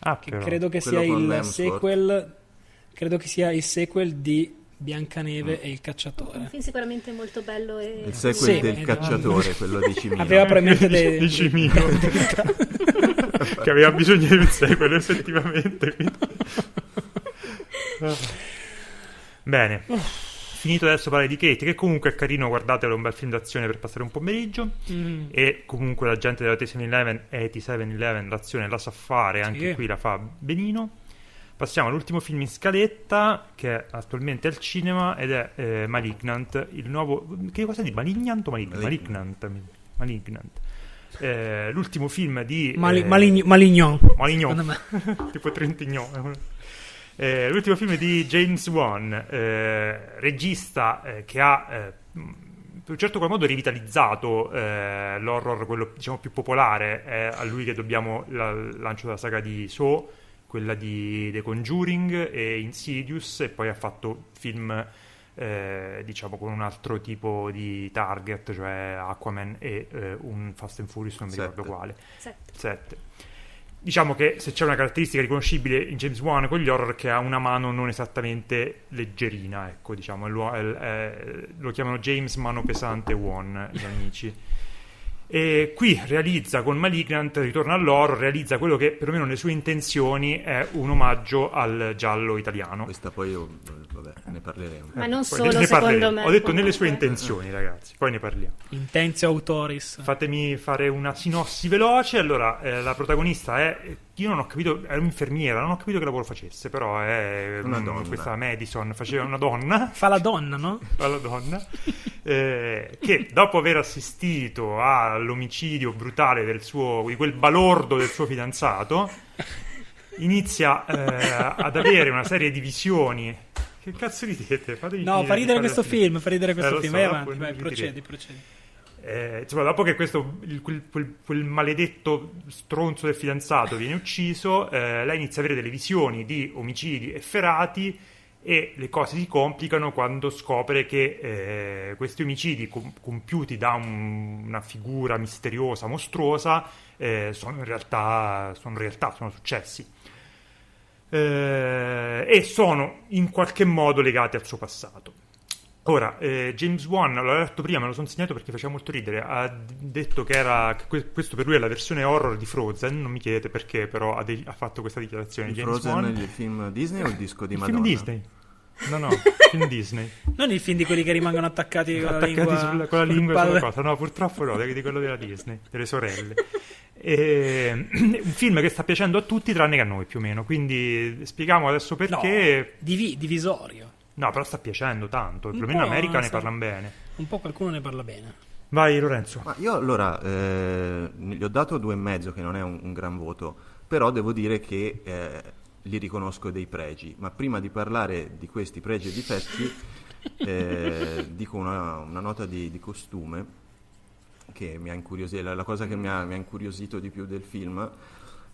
Ah, Che credo che Quello sia il sequel. Credo che sia il sequel di Biancaneve e il Un cacciatore. film sicuramente molto bello e... Il sequel Sì. del cacciatore, quello di Cimino. Aveva probabilmente dei. Di Cimino. che aveva bisogno di un sequel effettivamente. Bene. Finito adesso parlare di Kate, che comunque è carino, guardatelo, è un bel film d'azione per passare un pomeriggio. Mm. E comunque la gente della T7-Eleven e T7-Eleven l'azione la sa fare, anche Sì. qui la fa benino. Passiamo all'ultimo film in scaletta che è attualmente al cinema ed è eh, Malignant, il nuovo... Che cosa di Malignant o Malignant? Malignant. Malignant. Eh, l'ultimo film di... Mali- eh, Malign- Malignon. Malignon. Tipo Trentignon. Eh, l'ultimo film di James Wan, eh, regista eh, che ha eh, in un certo qual modo rivitalizzato eh, l'horror, quello diciamo più popolare. È a lui che dobbiamo la- il lancio della saga di Saw, quella di The Conjuring e Insidious, e poi ha fatto film eh, diciamo con un altro tipo di target, cioè Aquaman e eh, un Fast and Furious, non mi Sette. ricordo quale. Sette. 7. Diciamo che se c'è una caratteristica riconoscibile in James Wan con gli horror che ha una mano non esattamente leggerina, ecco, diciamo, lo, è- lo chiamano James Mano Pesante Wan, gli amici. E qui realizza con Malignant, ritorna all'horror, realizza quello che perlomeno le sue intenzioni è un omaggio al giallo italiano. Questa poi, io, vabbè, ne parleremo. Ma non Eh, Poi solo, ne- ne secondo parleremo. me. Ho detto nelle sue intenzioni, ragazzi, poi ne parliamo. Intenzio autoris. Fatemi fare una sinossi veloce. Allora, eh, la protagonista è. Io non ho capito, è un'infermiera, non ho capito che lavoro facesse, però è Una mm, donna. questa Madison faceva una donna, Fa la donna, no? alla donna, eh, che dopo aver assistito all'omicidio brutale del suo, di quel balordo del suo fidanzato, inizia eh, ad avere una serie di visioni. Che cazzo ridete? Fatemi No, finire fa ridere questo la film, fa ridere questo Eh, film. so, Vai avanti, vai, procedi, procedi. Eh, insomma, dopo che questo, il- quel, quel- quel maledetto stronzo del fidanzato viene ucciso, eh, lei inizia a avere delle visioni di omicidi efferati e le cose si complicano quando scopre che eh, questi omicidi com- compiuti da un- una figura misteriosa, mostruosa, eh, sono in realtà, sono realtà sono successi. Eh, e sono in qualche modo legati al suo passato. Ora, eh, James Wan, l'ho letto prima, me lo sono segnato perché faceva molto ridere, ha detto che, era, che que- questo per lui è la versione horror di Frozen, non mi chiedete perché, però ha, de- ha fatto questa dichiarazione. Il James Frozen, Wan, il film Disney o il disco di il Madonna? film Disney. No, no, film Disney. Non il film di quelli che rimangono attaccati con la Attaccati lingua, sulla- con la lingua e sulla cosa. No, purtroppo no, di quello della Disney, delle sorelle. E- un film che sta piacendo a tutti tranne che a noi più o meno, quindi spieghiamo adesso No, perché... divi- divisorio. No, però sta piacendo tanto, Un perlomeno in America ne sta- parlano bene. Un po' qualcuno ne parla bene. Vai Lorenzo. Ma io allora eh, gli ho dato due e mezzo, che non è un, un gran voto, però devo dire che eh, gli riconosco dei pregi. Ma prima di parlare di questi pregi e difetti, eh, dico una, una nota di, di costume che mi ha incuriosito, la, la cosa che mi ha, mi ha incuriosito di più del film,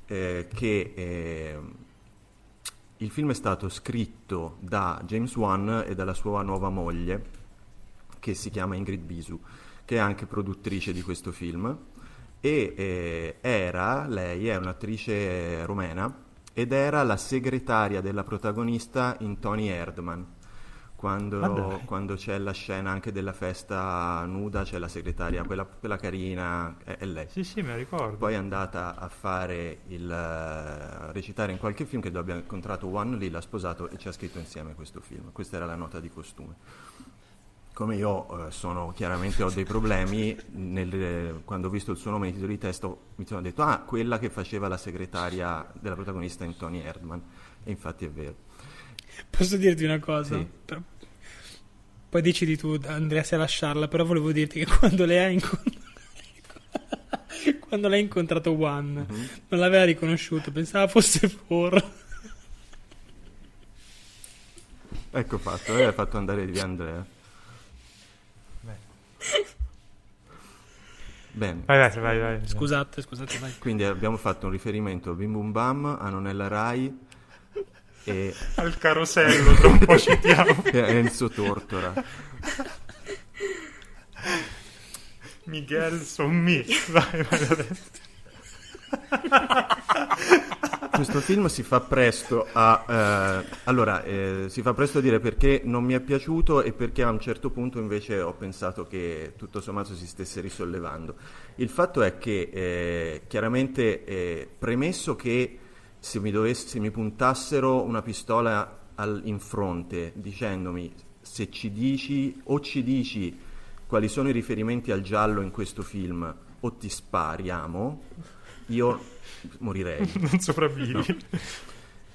eh, che eh, il film è stato scritto da James Wan e dalla sua nuova moglie, che si chiama Ingrid Bisu, che è anche produttrice di questo film. E eh, era, lei è un'attrice rumena, ed era la segretaria della protagonista in Tony Erdman. Quando, quando c'è la scena anche della festa nuda, c'è la segretaria, quella, quella carina, è, è lei. Sì, sì, me la ricordo. Poi è andata a fare il a recitare in qualche film che dove abbiamo incontrato One lì, l'ha sposato e ci ha scritto insieme questo film. Questa era la nota di costume. Come io eh, sono chiaramente ho dei problemi, nel- quando ho visto il suo nome nei titoli di testo mi sono detto ah, quella che faceva la segretaria della protagonista in Tony Erdman. E infatti è vero. Posso dirti una cosa? Sì. Però- Poi decidi tu, Andrea, se lasciarla, però volevo dirti che quando lei ha incontrato... quando lei ha incontrato One, Mhm. non l'aveva riconosciuto, pensava fosse For. Ecco fatto, lei ha fatto andare via Andrea. Bene. Vai, vai, vai, vai. Scusate, scusate, vai. Quindi abbiamo fatto un riferimento a Bim Bum Bam, a Nonella Rai e Al carosello, tra un po' citiamo. Enzo Tortora. Miguel Sommi. Vai, vai. Questo film si fa presto a... eh, allora, eh, si fa presto a dire perché non mi è piaciuto e perché a un certo punto invece ho pensato che tutto sommato si stesse risollevando. Il fatto è che eh, chiaramente, eh, premesso che se mi, dovesse, se mi puntassero una pistola al- in fronte dicendomi se ci dici o ci dici quali sono i riferimenti al giallo in questo film o ti spariamo, io morirei. Non sopravvivi.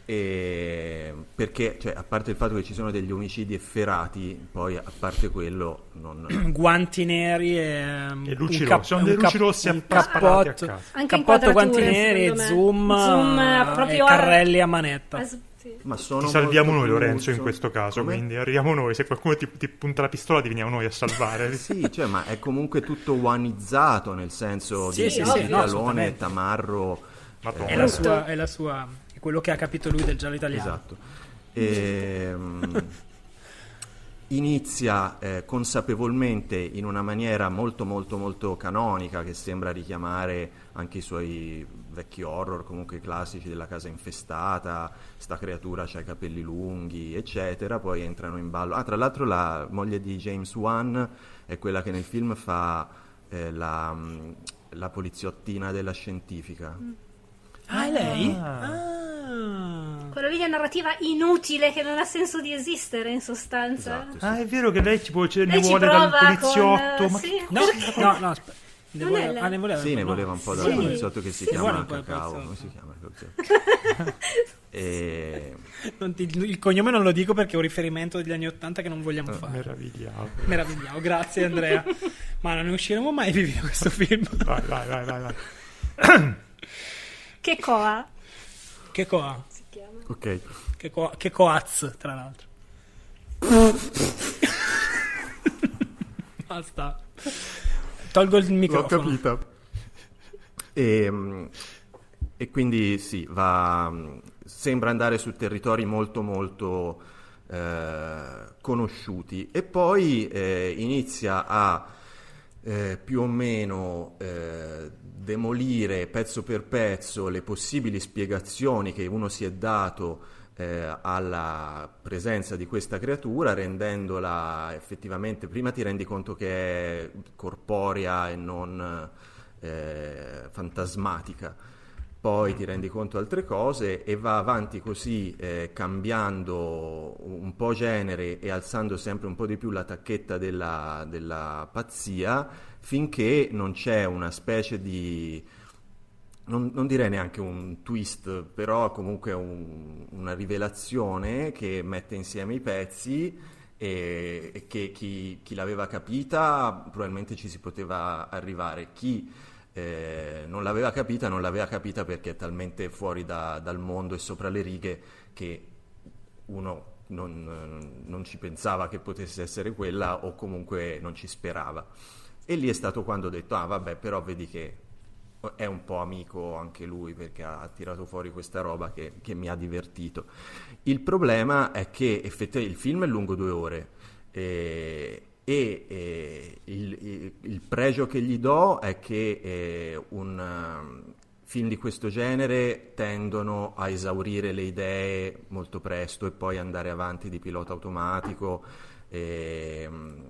E perché, cioè, a parte il fatto che ci sono degli omicidi efferati, poi a parte quello, non... Guanti neri e, E luci cap- rossi. Sono dei luci cap- apparati a cappotto, caso. Anche cappotto, guanti neri e zoom, Zoom, eh, eh, proprio e carrelli a manetta. Eh, sì. Ma sono Ti salviamo noi, Lorenzo, in questo caso. Come? Quindi arriviamo noi. Se qualcuno ti, ti punta la pistola, ti veniamo noi a salvare. Sì, cioè, ma è comunque tutto oneizzato, nel senso Sì, di sì, sì, no. Tamarro... Madonna. È la sua, è la sua, quello che ha capito lui del giallo italiano. Esatto. Ehm, inizia eh, consapevolmente in una maniera molto molto molto canonica che sembra richiamare anche i suoi vecchi horror comunque classici della casa infestata sta creatura ha i capelli lunghi eccetera poi entrano in ballo ah tra l'altro la moglie di James Wan è quella che nel film fa eh, la, la, poliziottina della scientifica mm. ah è lei? ah. ah quella linea narrativa inutile che non ha senso di esistere in sostanza. Esatto, sì. Ah, è vero che lei tipo ce ne vuole dal poliziotto. Con, ma sì. che... no, no, no, aspetta. Ne voleva, ah, ne voleva, sì, ne voleva un po' dal sì. poliziotto che si sì. chiama Cacao. Come si chiama e... ti, il cognome non lo dico perché è un riferimento degli anni Ottanta che non vogliamo uh, fare. Meravigliamo. Meravigliamo, grazie Andrea. Ma non ne usciremo mai vivi da questo film. vai, vai, vai, vai. vai. che coa? Che coa? Ok. Che, co- che coaz, tra l'altro. Basta. Tolgo il microfono. L'ho capito. E, ehm, e quindi sì, va, sembra andare su territori molto molto eh, conosciuti e poi eh, inizia a eh, più o meno eh, demolire pezzo per pezzo le possibili spiegazioni che uno si è dato eh, alla presenza di questa creatura, rendendola effettivamente, prima ti rendi conto che è corporea e non eh, fantasmatica, poi ti rendi conto di altre cose e va avanti così eh, cambiando un po' genere e alzando sempre un po' di più la tacchetta della, della pazzia finché non c'è una specie di non, non, direi neanche un twist, però comunque un, una rivelazione che mette insieme i pezzi e, e che chi, chi, l'aveva capita probabilmente ci si poteva arrivare. Chi eh, non l'aveva capita, non l'aveva capita perché è talmente fuori da, dal mondo e sopra le righe che uno non, non, ci pensava che potesse essere quella o comunque non ci sperava. E lì è stato quando ho detto, ah vabbè, però vedi che è un po' amico anche lui perché ha tirato fuori questa roba che, che mi ha divertito. Il problema è che effettivamente il film è lungo due ore. Eh, e eh, il, il, pregio che gli do è che eh, un um, film di questo genere tendono a esaurire le idee molto presto e poi andare avanti di pilota automatico. E, um,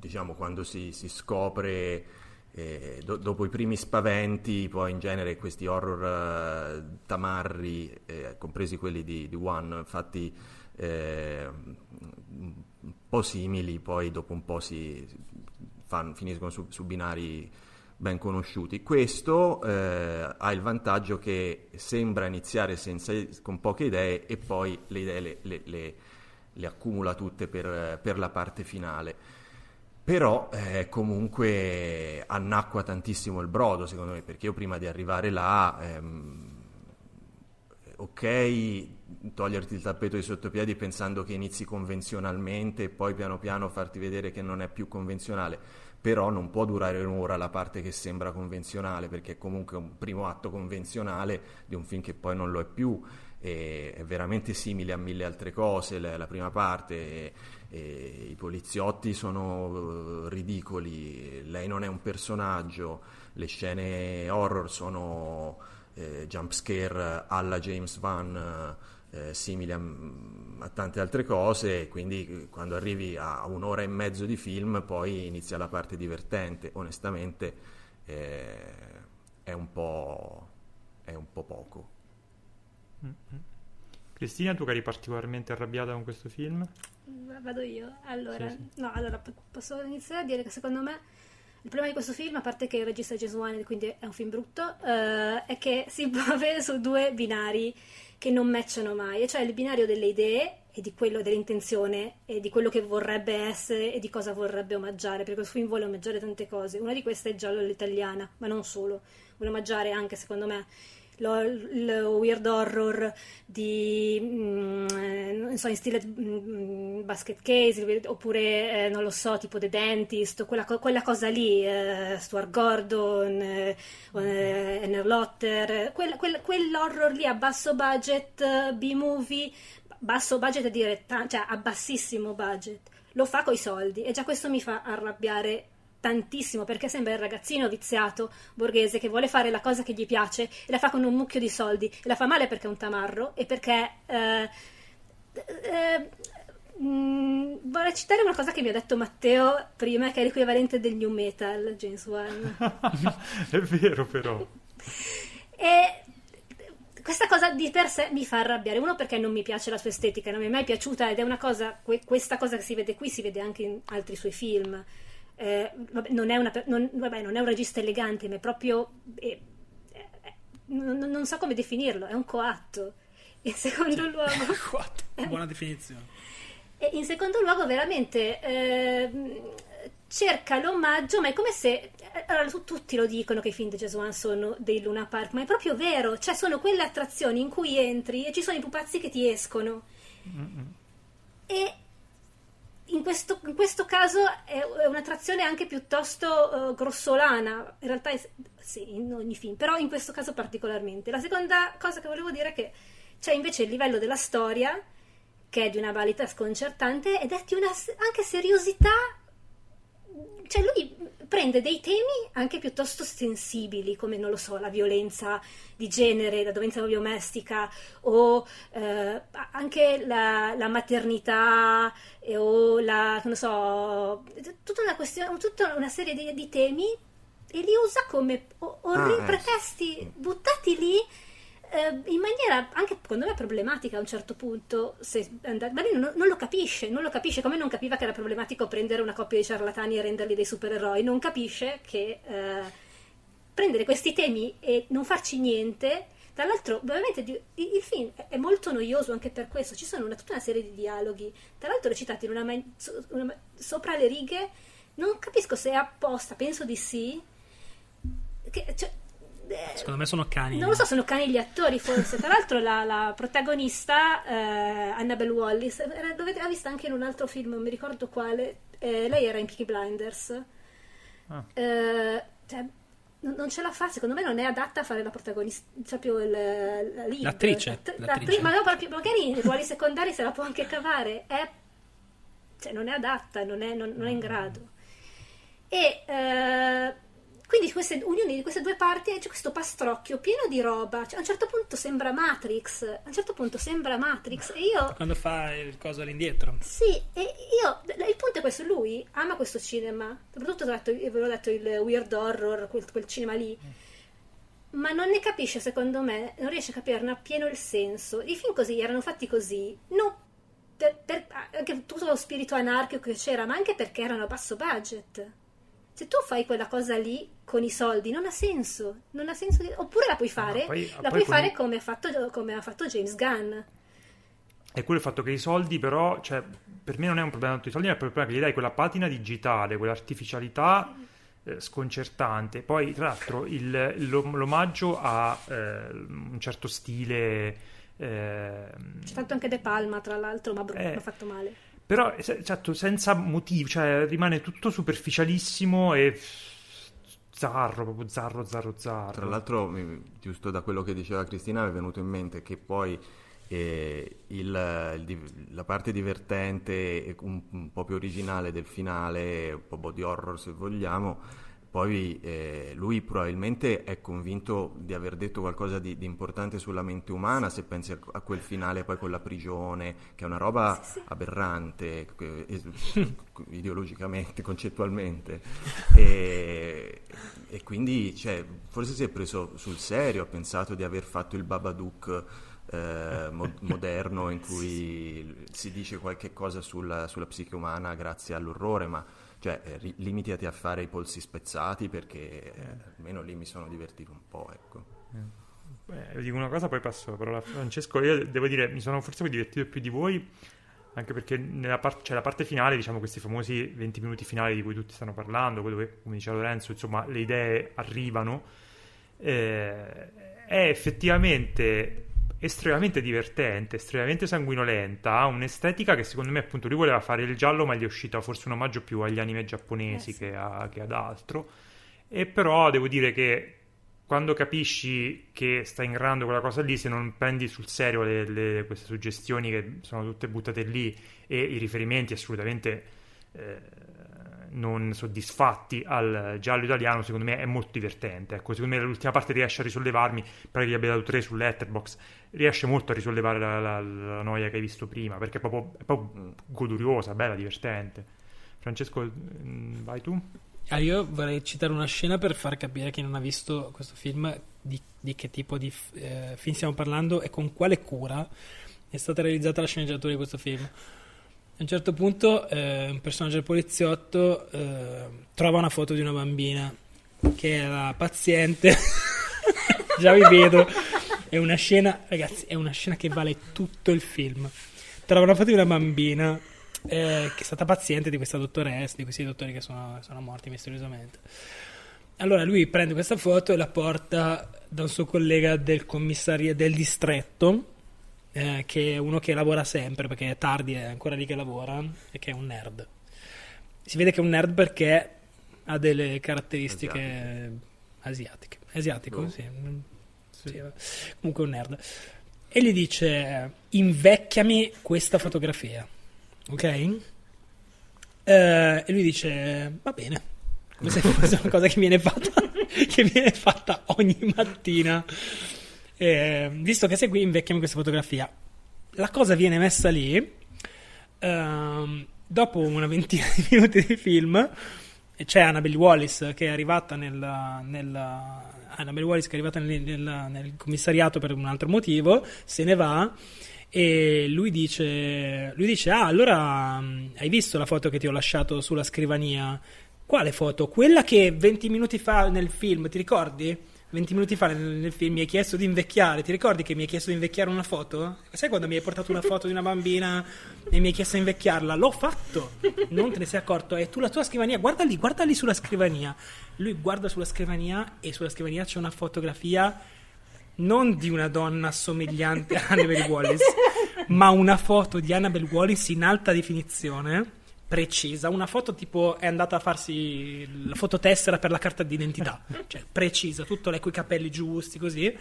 diciamo quando si, si scopre eh, do, dopo i primi spaventi, poi in genere questi horror uh, tamarri, eh, compresi quelli di, di One, fatti eh, un po' simili, poi dopo un po' si fanno, finiscono su, su, binari ben conosciuti. Questo eh, ha il vantaggio che sembra iniziare senza, con poche idee e poi le idee le, le, le, le accumula tutte per, per, la parte finale. Però eh, comunque annacqua tantissimo il brodo, secondo me, perché io prima di arrivare là... Ehm, ok toglierti il tappeto di sottopiedi pensando che inizi convenzionalmente e poi piano piano farti vedere che non è più convenzionale, però non può durare un'ora la parte che sembra convenzionale perché è comunque un primo atto convenzionale di un film che poi non lo è più, è veramente simile a mille altre cose la, la prima parte. E, e I poliziotti sono ridicoli, lei non è un personaggio, le scene horror sono eh, jump scare alla James Van eh, simili a, a, tante altre cose quindi eh, quando arrivi a un'ora e mezzo di film poi inizia la parte divertente onestamente eh, è, un è, un po', poco mm-hmm. Cristina tu che eri particolarmente arrabbiata con questo film? Vado io. Allora, sì, sì. No, allora posso iniziare a dire che secondo me il problema di questo film, a parte che il regista è Gesuani, quindi è un film brutto, uh, è che si muove su due binari che non matchano mai, e cioè il binario delle idee e di quello dell'intenzione e di quello che vorrebbe essere e di cosa vorrebbe omaggiare, perché questo film vuole omaggiare tante cose. Una di queste è giallo all'italiana, ma non solo, vuole omaggiare anche, secondo me, lo, il weird horror di mm, eh, non so in stile mm, basket case oppure eh, non lo so tipo The Dentist quella, quella cosa lì eh, Stuart Gordon eh, eh Lotter quella, quella, quell'horror lì a basso budget B-movie basso budget a dire, ta- cioè a bassissimo budget, lo fa coi soldi e già questo mi fa arrabbiare tantissimo perché sembra il ragazzino viziato borghese che vuole fare la cosa che gli piace e la fa con un mucchio di soldi e la fa male perché è un tamarro e perché eh, eh, mh, mm, vorrei citare una cosa che mi ha detto Matteo prima che è l'equivalente del new metal James Wan è vero però e questa cosa di per sé mi fa arrabbiare. Uno perché non mi piace la sua estetica, non mi è mai piaciuta ed è una cosa, questa cosa che si vede qui si vede anche in altri suoi film. Eh, vabbè, non, è una, non, vabbè, non, è un regista elegante, ma è proprio... Eh, eh, non, non, so come definirlo, è un coatto. In secondo cioè, luogo... coatto, buona definizione. E in secondo luogo veramente ehm, cerca l'omaggio, ma è come se allora, tutti lo dicono che i film di One sono dei Luna Park, ma è proprio vero, cioè sono quelle attrazioni in cui entri e ci sono i pupazzi che ti escono. Mm-hmm. E in questo, in questo, caso è, un'attrazione anche piuttosto uh, grossolana, in realtà è, sì, in ogni film, però in questo caso particolarmente. La seconda cosa che volevo dire è che c'è invece il livello della storia, che è di una validità sconcertante, ed è di una anche seriosità cioè lui prende dei temi anche piuttosto sensibili, come non lo so, la violenza di genere, la violenza domestica o eh, anche la, la maternità eh, o la, non so, tutta una, questione, tutta una serie di, di temi e li usa come orribili ah, eh. pretesti buttati lì in maniera anche secondo me problematica a un certo punto. Se, ma lui non, non, lo capisce, non lo capisce come non capiva che era problematico prendere una coppia di ciarlatani e renderli dei supereroi. Non capisce che eh, prendere questi temi e non farci niente. Tra l'altro, il film è molto noioso anche per questo. Ci sono una, tutta una serie di dialoghi, tra l'altro recitati in una, una, sopra le righe. Non capisco se è apposta, penso di sì. Che, cioè, eh, Secondo me sono cani. Non lo so, sono cani gli attori forse. Tra l'altro la, la protagonista, eh, Annabelle Wallis, era, l'ho vista anche in un altro film, non mi ricordo quale. Eh, lei era in Peaky Blinders. Ah. Eh, cioè, non ce la fa, secondo me non è adatta a fare la protagonista, proprio il, la lead. L'attrice. La, l'attrice. Ma no, magari in ruoli secondari se la può anche cavare. È, cioè, non è adatta, non è, non, non è in grado. E eh, quindi queste unioni di queste due parti c'è questo pastrocchio pieno di roba. Cioè, a un certo punto sembra Matrix. A un certo punto sembra Matrix. E io. Quando fa il coso all'indietro. Sì, e io. Il punto è questo: lui ama questo cinema. Soprattutto, detto, ve l'ho detto, il weird horror, quel, quel cinema lì. Ma non ne capisce, secondo me, non riesce a capirne appieno il senso. I film così erano fatti così. Non per, per, anche tutto lo spirito anarchico che c'era, ma anche perché erano a basso budget se tu fai quella cosa lì con i soldi non ha senso, non ha senso di... oppure la puoi fare, no, poi, la puoi fare come ha, fatto, come ha, fatto, James Gunn. È quello il fatto che i soldi però, cioè, per me non è un problema tanto i soldi, ma è il problema che gli dai quella patina digitale, quell'artificialità eh, sconcertante. Poi, tra l'altro, il, l'omaggio a eh, un certo stile... Eh, C'è fatto anche De Palma, tra l'altro, ma br- eh, fatto male. Però, certo, senza motivo, cioè rimane tutto superficialissimo e zarro, proprio zarro, zarro, zarro. Tra l'altro, giusto da quello che diceva Cristina, mi è venuto in mente che poi eh, il, il, la parte divertente, un, un po' più originale del finale, un po' body horror se vogliamo, poi eh, lui probabilmente è convinto di aver detto qualcosa di, di, importante sulla mente umana, se pensi a, quel finale poi con la prigione, che è una roba sì, sì. aberrante eh, ideologicamente, concettualmente. E, e quindi cioè, forse si è preso sul serio, ha pensato di aver fatto il Babadook eh, mo- moderno in cui si dice qualche cosa sulla, sulla psiche umana grazie all'orrore, ma cioè, eh, limitati a fare i polsi spezzati perché eh, almeno lì mi sono divertito un po', ecco. Beh, dico una cosa, poi passo la parola a Francesco. Io devo dire, mi sono forse divertito più di voi, anche perché nella part- cioè, la parte finale, diciamo, questi famosi 20 minuti finali di cui tutti stanno parlando, quello che, come diceva Lorenzo, insomma, le idee arrivano, eh, è effettivamente estremamente divertente, estremamente sanguinolenta, ha un'estetica che secondo me appunto lui voleva fare il giallo ma gli è uscito forse un omaggio più agli anime giapponesi eh sì. che, a, che, ad altro e però devo dire che quando capisci che stai ingranando quella cosa lì, se non prendi sul serio le, le, queste suggestioni che sono tutte buttate lì e i riferimenti assolutamente eh, non soddisfatti al giallo italiano, secondo me è molto divertente. Ecco, secondo me l'ultima parte riesce a risollevarmi, pare che gli abbia dato 3 su Letterbox, riesce molto a risollevare la, la, la noia che hai visto prima, perché è proprio, è proprio goduriosa, bella, divertente. Francesco, mm, vai tu? Ah, io vorrei citare una scena per far capire a chi non ha visto questo film di, di che tipo di eh, film stiamo parlando e con quale cura è stata realizzata la sceneggiatura di questo film. A un certo punto eh, un personaggio del poliziotto eh, trova una foto di una bambina che la paziente. Già vi vedo. È una scena, ragazzi, è una scena che vale tutto il film. Trova una foto di una bambina eh, che è stata paziente di questa dottoressa, di questi dottori che sono, sono morti misteriosamente. Allora lui prende questa foto e la porta da un suo collega del commissario del distretto, eh, che è uno che lavora sempre, perché è tardi, è ancora lì che lavora, e che è un nerd. Si vede che è un nerd perché ha delle caratteristiche asiatiche. Asiatico, oh. sì. sì. sì. Comunque un nerd. E gli dice, invecchiami questa fotografia ok? Eh, e lui dice, va bene, come se fosse una cosa che viene fatta, che viene fatta ogni mattina. Eh, visto che sei qui, invecchiamo questa fotografia. La cosa viene messa lì. Ehm, dopo una ventina di minuti di film, c'è Annabelle Wallis che è arrivata nel, nel Annabelle Wallis che è arrivata nel, nel, nel commissariato per un altro motivo, se ne va e lui dice, lui dice, ah, allora mm, hai visto la foto che ti ho lasciato sulla scrivania? Quale foto? Quella che 20 minuti fa nel film, ti ricordi? 20 minuti fa nel, nel, film mi hai chiesto di invecchiare, ti ricordi che mi hai chiesto di invecchiare una foto? Sai quando mi hai portato una foto di una bambina e mi hai chiesto di invecchiarla? L'ho fatto, non te ne sei accorto, è tu la tua scrivania, guarda lì, guarda lì sulla scrivania. Lui guarda sulla scrivania e sulla scrivania c'è una fotografia non di una donna somigliante a Annabelle Wallis, ma una foto di Annabelle Wallis in alta definizione, precisa, una foto tipo è andata a farsi la fototessera per la carta d'identità, cioè precisa, tutto lei con i capelli giusti, così.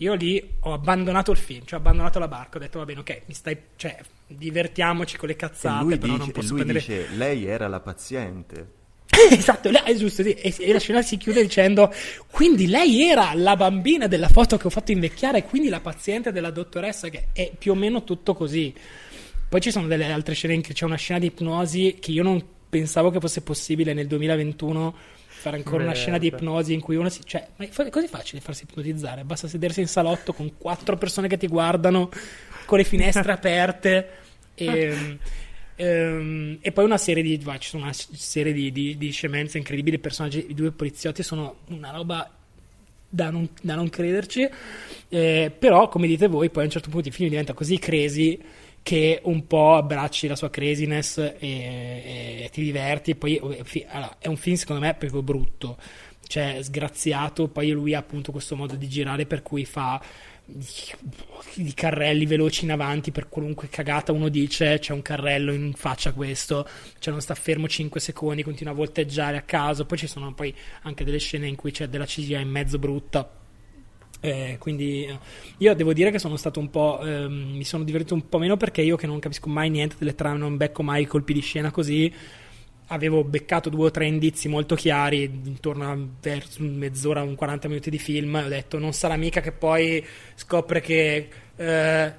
Io lì ho abbandonato il film, cioè ho abbandonato la barca, ho detto va bene, ok, mi stai, cioè, divertiamoci con le cazzate, lui però dice, non posso lui prendere... dice, lei era la paziente. esatto, è giusto, sì. e, e la scena si chiude dicendo quindi lei era la bambina della foto che ho fatto invecchiare e quindi la paziente della dottoressa che è più o meno tutto così. Poi ci sono delle altre scene in cui c'è una scena di ipnosi che io non pensavo che fosse possibile nel 2021 fare ancora una scena di ipnosi in cui uno si... Cioè, ma è così facile farsi ipnotizzare, basta sedersi in salotto con quattro persone che ti guardano, con le finestre aperte e... Ehm, e poi una serie di, vai, ci sono una serie di, di, di scemenze incredibili. I personaggi, i due poliziotti sono una roba da non, da non crederci. Eh, però, come dite voi, poi a un certo punto il film diventa così crazy che un po' abbracci la sua craziness e, e ti diverti. E poi allora, è un film, secondo me, proprio brutto. Cioè, sgraziato. Poi lui ha appunto questo modo di girare per cui fa di carrelli veloci in avanti per qualunque cagata uno dice c'è un carrello in faccia questo cioè non sta fermo 5 secondi continua a volteggiare a caso poi ci sono poi anche delle scene in cui c'è della CGI in mezzo brutta eh, quindi io devo dire che sono stato un po' ehm, mi sono divertito un po' meno perché io che non capisco mai niente delle trame non becco mai i colpi di scena così avevo beccato due o tre indizi molto chiari intorno a verso mezz'ora, un 40 minuti di film e ho detto non sarà mica che poi scopre che eh,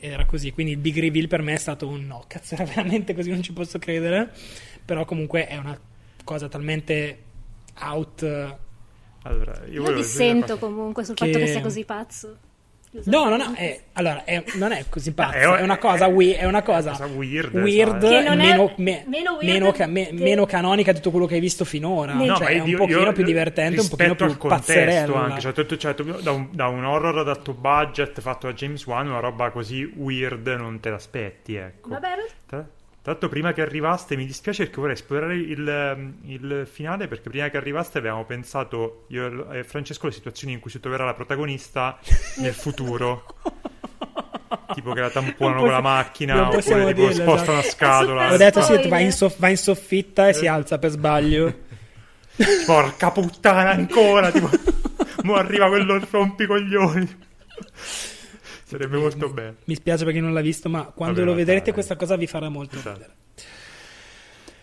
era così. Quindi il big reveal per me è stato un no cazzo era veramente così non ci posso credere. Però comunque è una cosa talmente out allora, io, io dissento comunque sul che... fatto che sia così pazzo No, no, no, è, allora, è, non è così pazzo, è, è, una cosa, we, è una cosa, cosa weird, weird esatto. meno, me, meno, weird meno, ca, me, che... meno, canonica di tutto quello che hai visto finora. No, cioè, è un pochino io, più divertente, un pochino più pazzerello. anche, cioè, tutto, cioè, da, un, da, un, horror ad alto budget fatto da James Wan, una roba così weird non te l'aspetti, ecco. Vabbè, tra l'altro, prima che arrivaste, mi dispiace perché vorrei esplorare il, il, finale. Perché prima che arrivaste, avevamo pensato io e Francesco le situazioni in cui si troverà la protagonista nel futuro. tipo che la tamponano con la macchina oppure tipo dirlo, sposta esatto. una scatola. Ho detto sì, va in, soff- va in soffitta e si alza per sbaglio. Porca puttana ancora, tipo, mo arriva quello rompicoglioni. Sarebbe molto mi, bello. Mi spiace perché non l'ha visto, ma quando Vabbè, lo vedrete dai. questa cosa vi farà molto Esatto. ridere.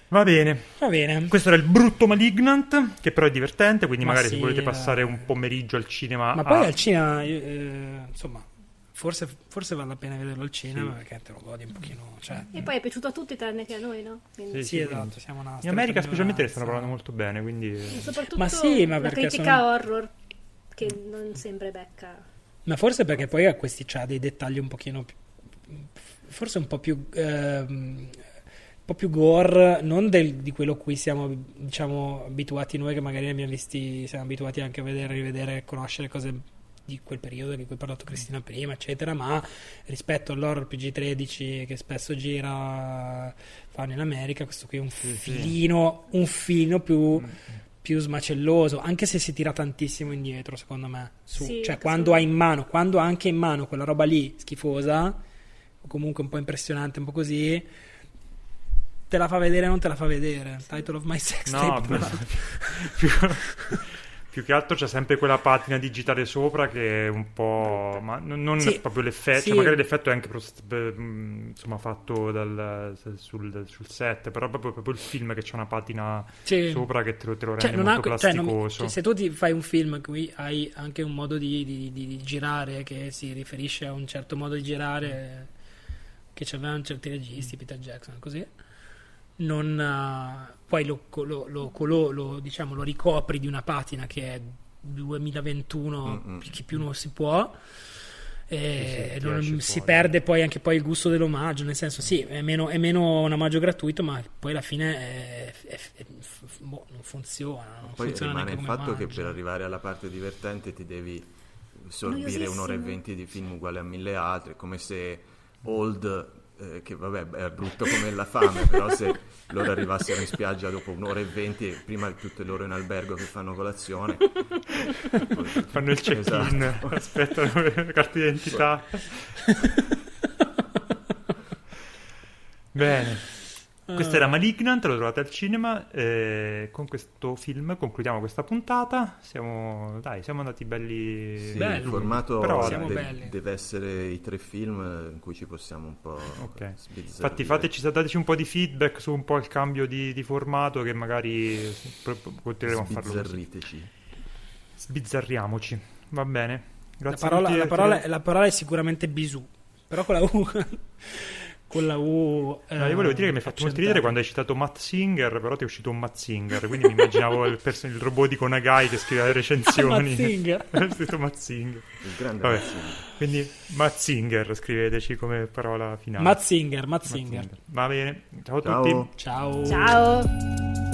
Va bene. Va bene. Questo era il brutto Malignant, che però è divertente, quindi Ma magari sì, se volete eh. passare un pomeriggio al cinema Ma a- poi al cinema, eh, insomma, forse, forse vale la pena vederlo al cinema Sì. perché te lo godi un pochino. Cioè, E poi è piaciuto a tutti tranne che a noi, no? Quindi- Sì, sì, sì, esatto, siamo una In America specialmente ne stanno parlando molto bene, quindi... E soprattutto Ma sì, ma la perché critica sono- horror che non sempre becca. Ma forse perché poi a questi c'ha dei dettagli un pochino più. Forse un po' più. ehm, un po' più gore, non del- di quello cui siamo diciamo abituati noi, che magari ne abbiamo visti, siamo abituati anche a vedere, rivedere, conoscere cose di quel periodo di cui ha parlato Cristina prima, eccetera, ma rispetto all'horror PG-13 che spesso gira fanno in America, questo qui è un filino, un filino più più smacelloso, anche se si tira tantissimo indietro, secondo me. Su. Sì, cioè, quando ha in mano, quando ha anche in mano quella roba lì schifosa, o comunque un po' impressionante, un po' così, te la fa vedere o non te la fa vedere. Title of my sex No, tape. l'altro. più, più che altro c'è sempre quella patina digitale sopra che è un po'... ma non Sì, proprio l'effetto, sì. cioè magari l'effetto è anche mh, insomma fatto dal, sul, sul set, però proprio, proprio il film che c'è una patina Sì. sopra che te lo, te lo Cioè, rende non ha- molto cioè, non- plasticoso. cioè, se tu ti fai un film cui hai anche un modo di, di- di- di girare che si riferisce a un certo modo di girare che c'avevano certi registi, Peter Jackson, così, non, eh, poi lo, lo- lo- lo- lo, diciamo, lo ricopri di una patina che è 2021, Mm-mm. che più non si può. E Sì, sì, non- si fuori. perde poi anche poi il gusto dell'omaggio, nel senso sì, è meno, è meno un omaggio gratuito, ma poi alla fine è- è- boh, non funziona. Non Poi funziona rimane il fatto che omaggio. per arrivare alla parte divertente ti devi sorbire un'ora e venti di film uguale a mille altri, come se Old, eh, che vabbè è brutto come la fame, però se loro arrivassero in spiaggia dopo un'ora e venti, prima tutte loro in albergo che fanno colazione, poi- Fanno il check-in, Esatto. aspettano le carte d'identità. Bene. Questo era Malignant, lo trovate al cinema. eh, con questo film concludiamo questa puntata. Siamo, dai, siamo andati belli. Sì, Bello. il formato Però, Siamo de- belli. deve essere i tre film in cui ci possiamo un po' Ok. sbizzarrire. Infatti, fateci, dateci un po' di feedback su un po' il cambio di, di formato, che magari continueremo a farlo. Sbizzarriteci. Sbizzarriamoci. Va bene. La Grazie parola, a tutti. la, parola, la parola è sicuramente bisù, però con la U... con la U... No, io volevo dire che mi hai fatto molto ridere quando hai citato Matt Singer, però ti è uscito un Matt Singer, quindi mi immaginavo il, perso- il robot di Konagai che scriveva le recensioni. Matt Singer. È scritto Matt Singer. Il grande Vabbè. Mazzini. Quindi Matt Singer, scriveteci come parola finale. Matt Singer, Matt Matt Singer. Va bene. Ciao a Ciao. tutti. Ciao. Ciao!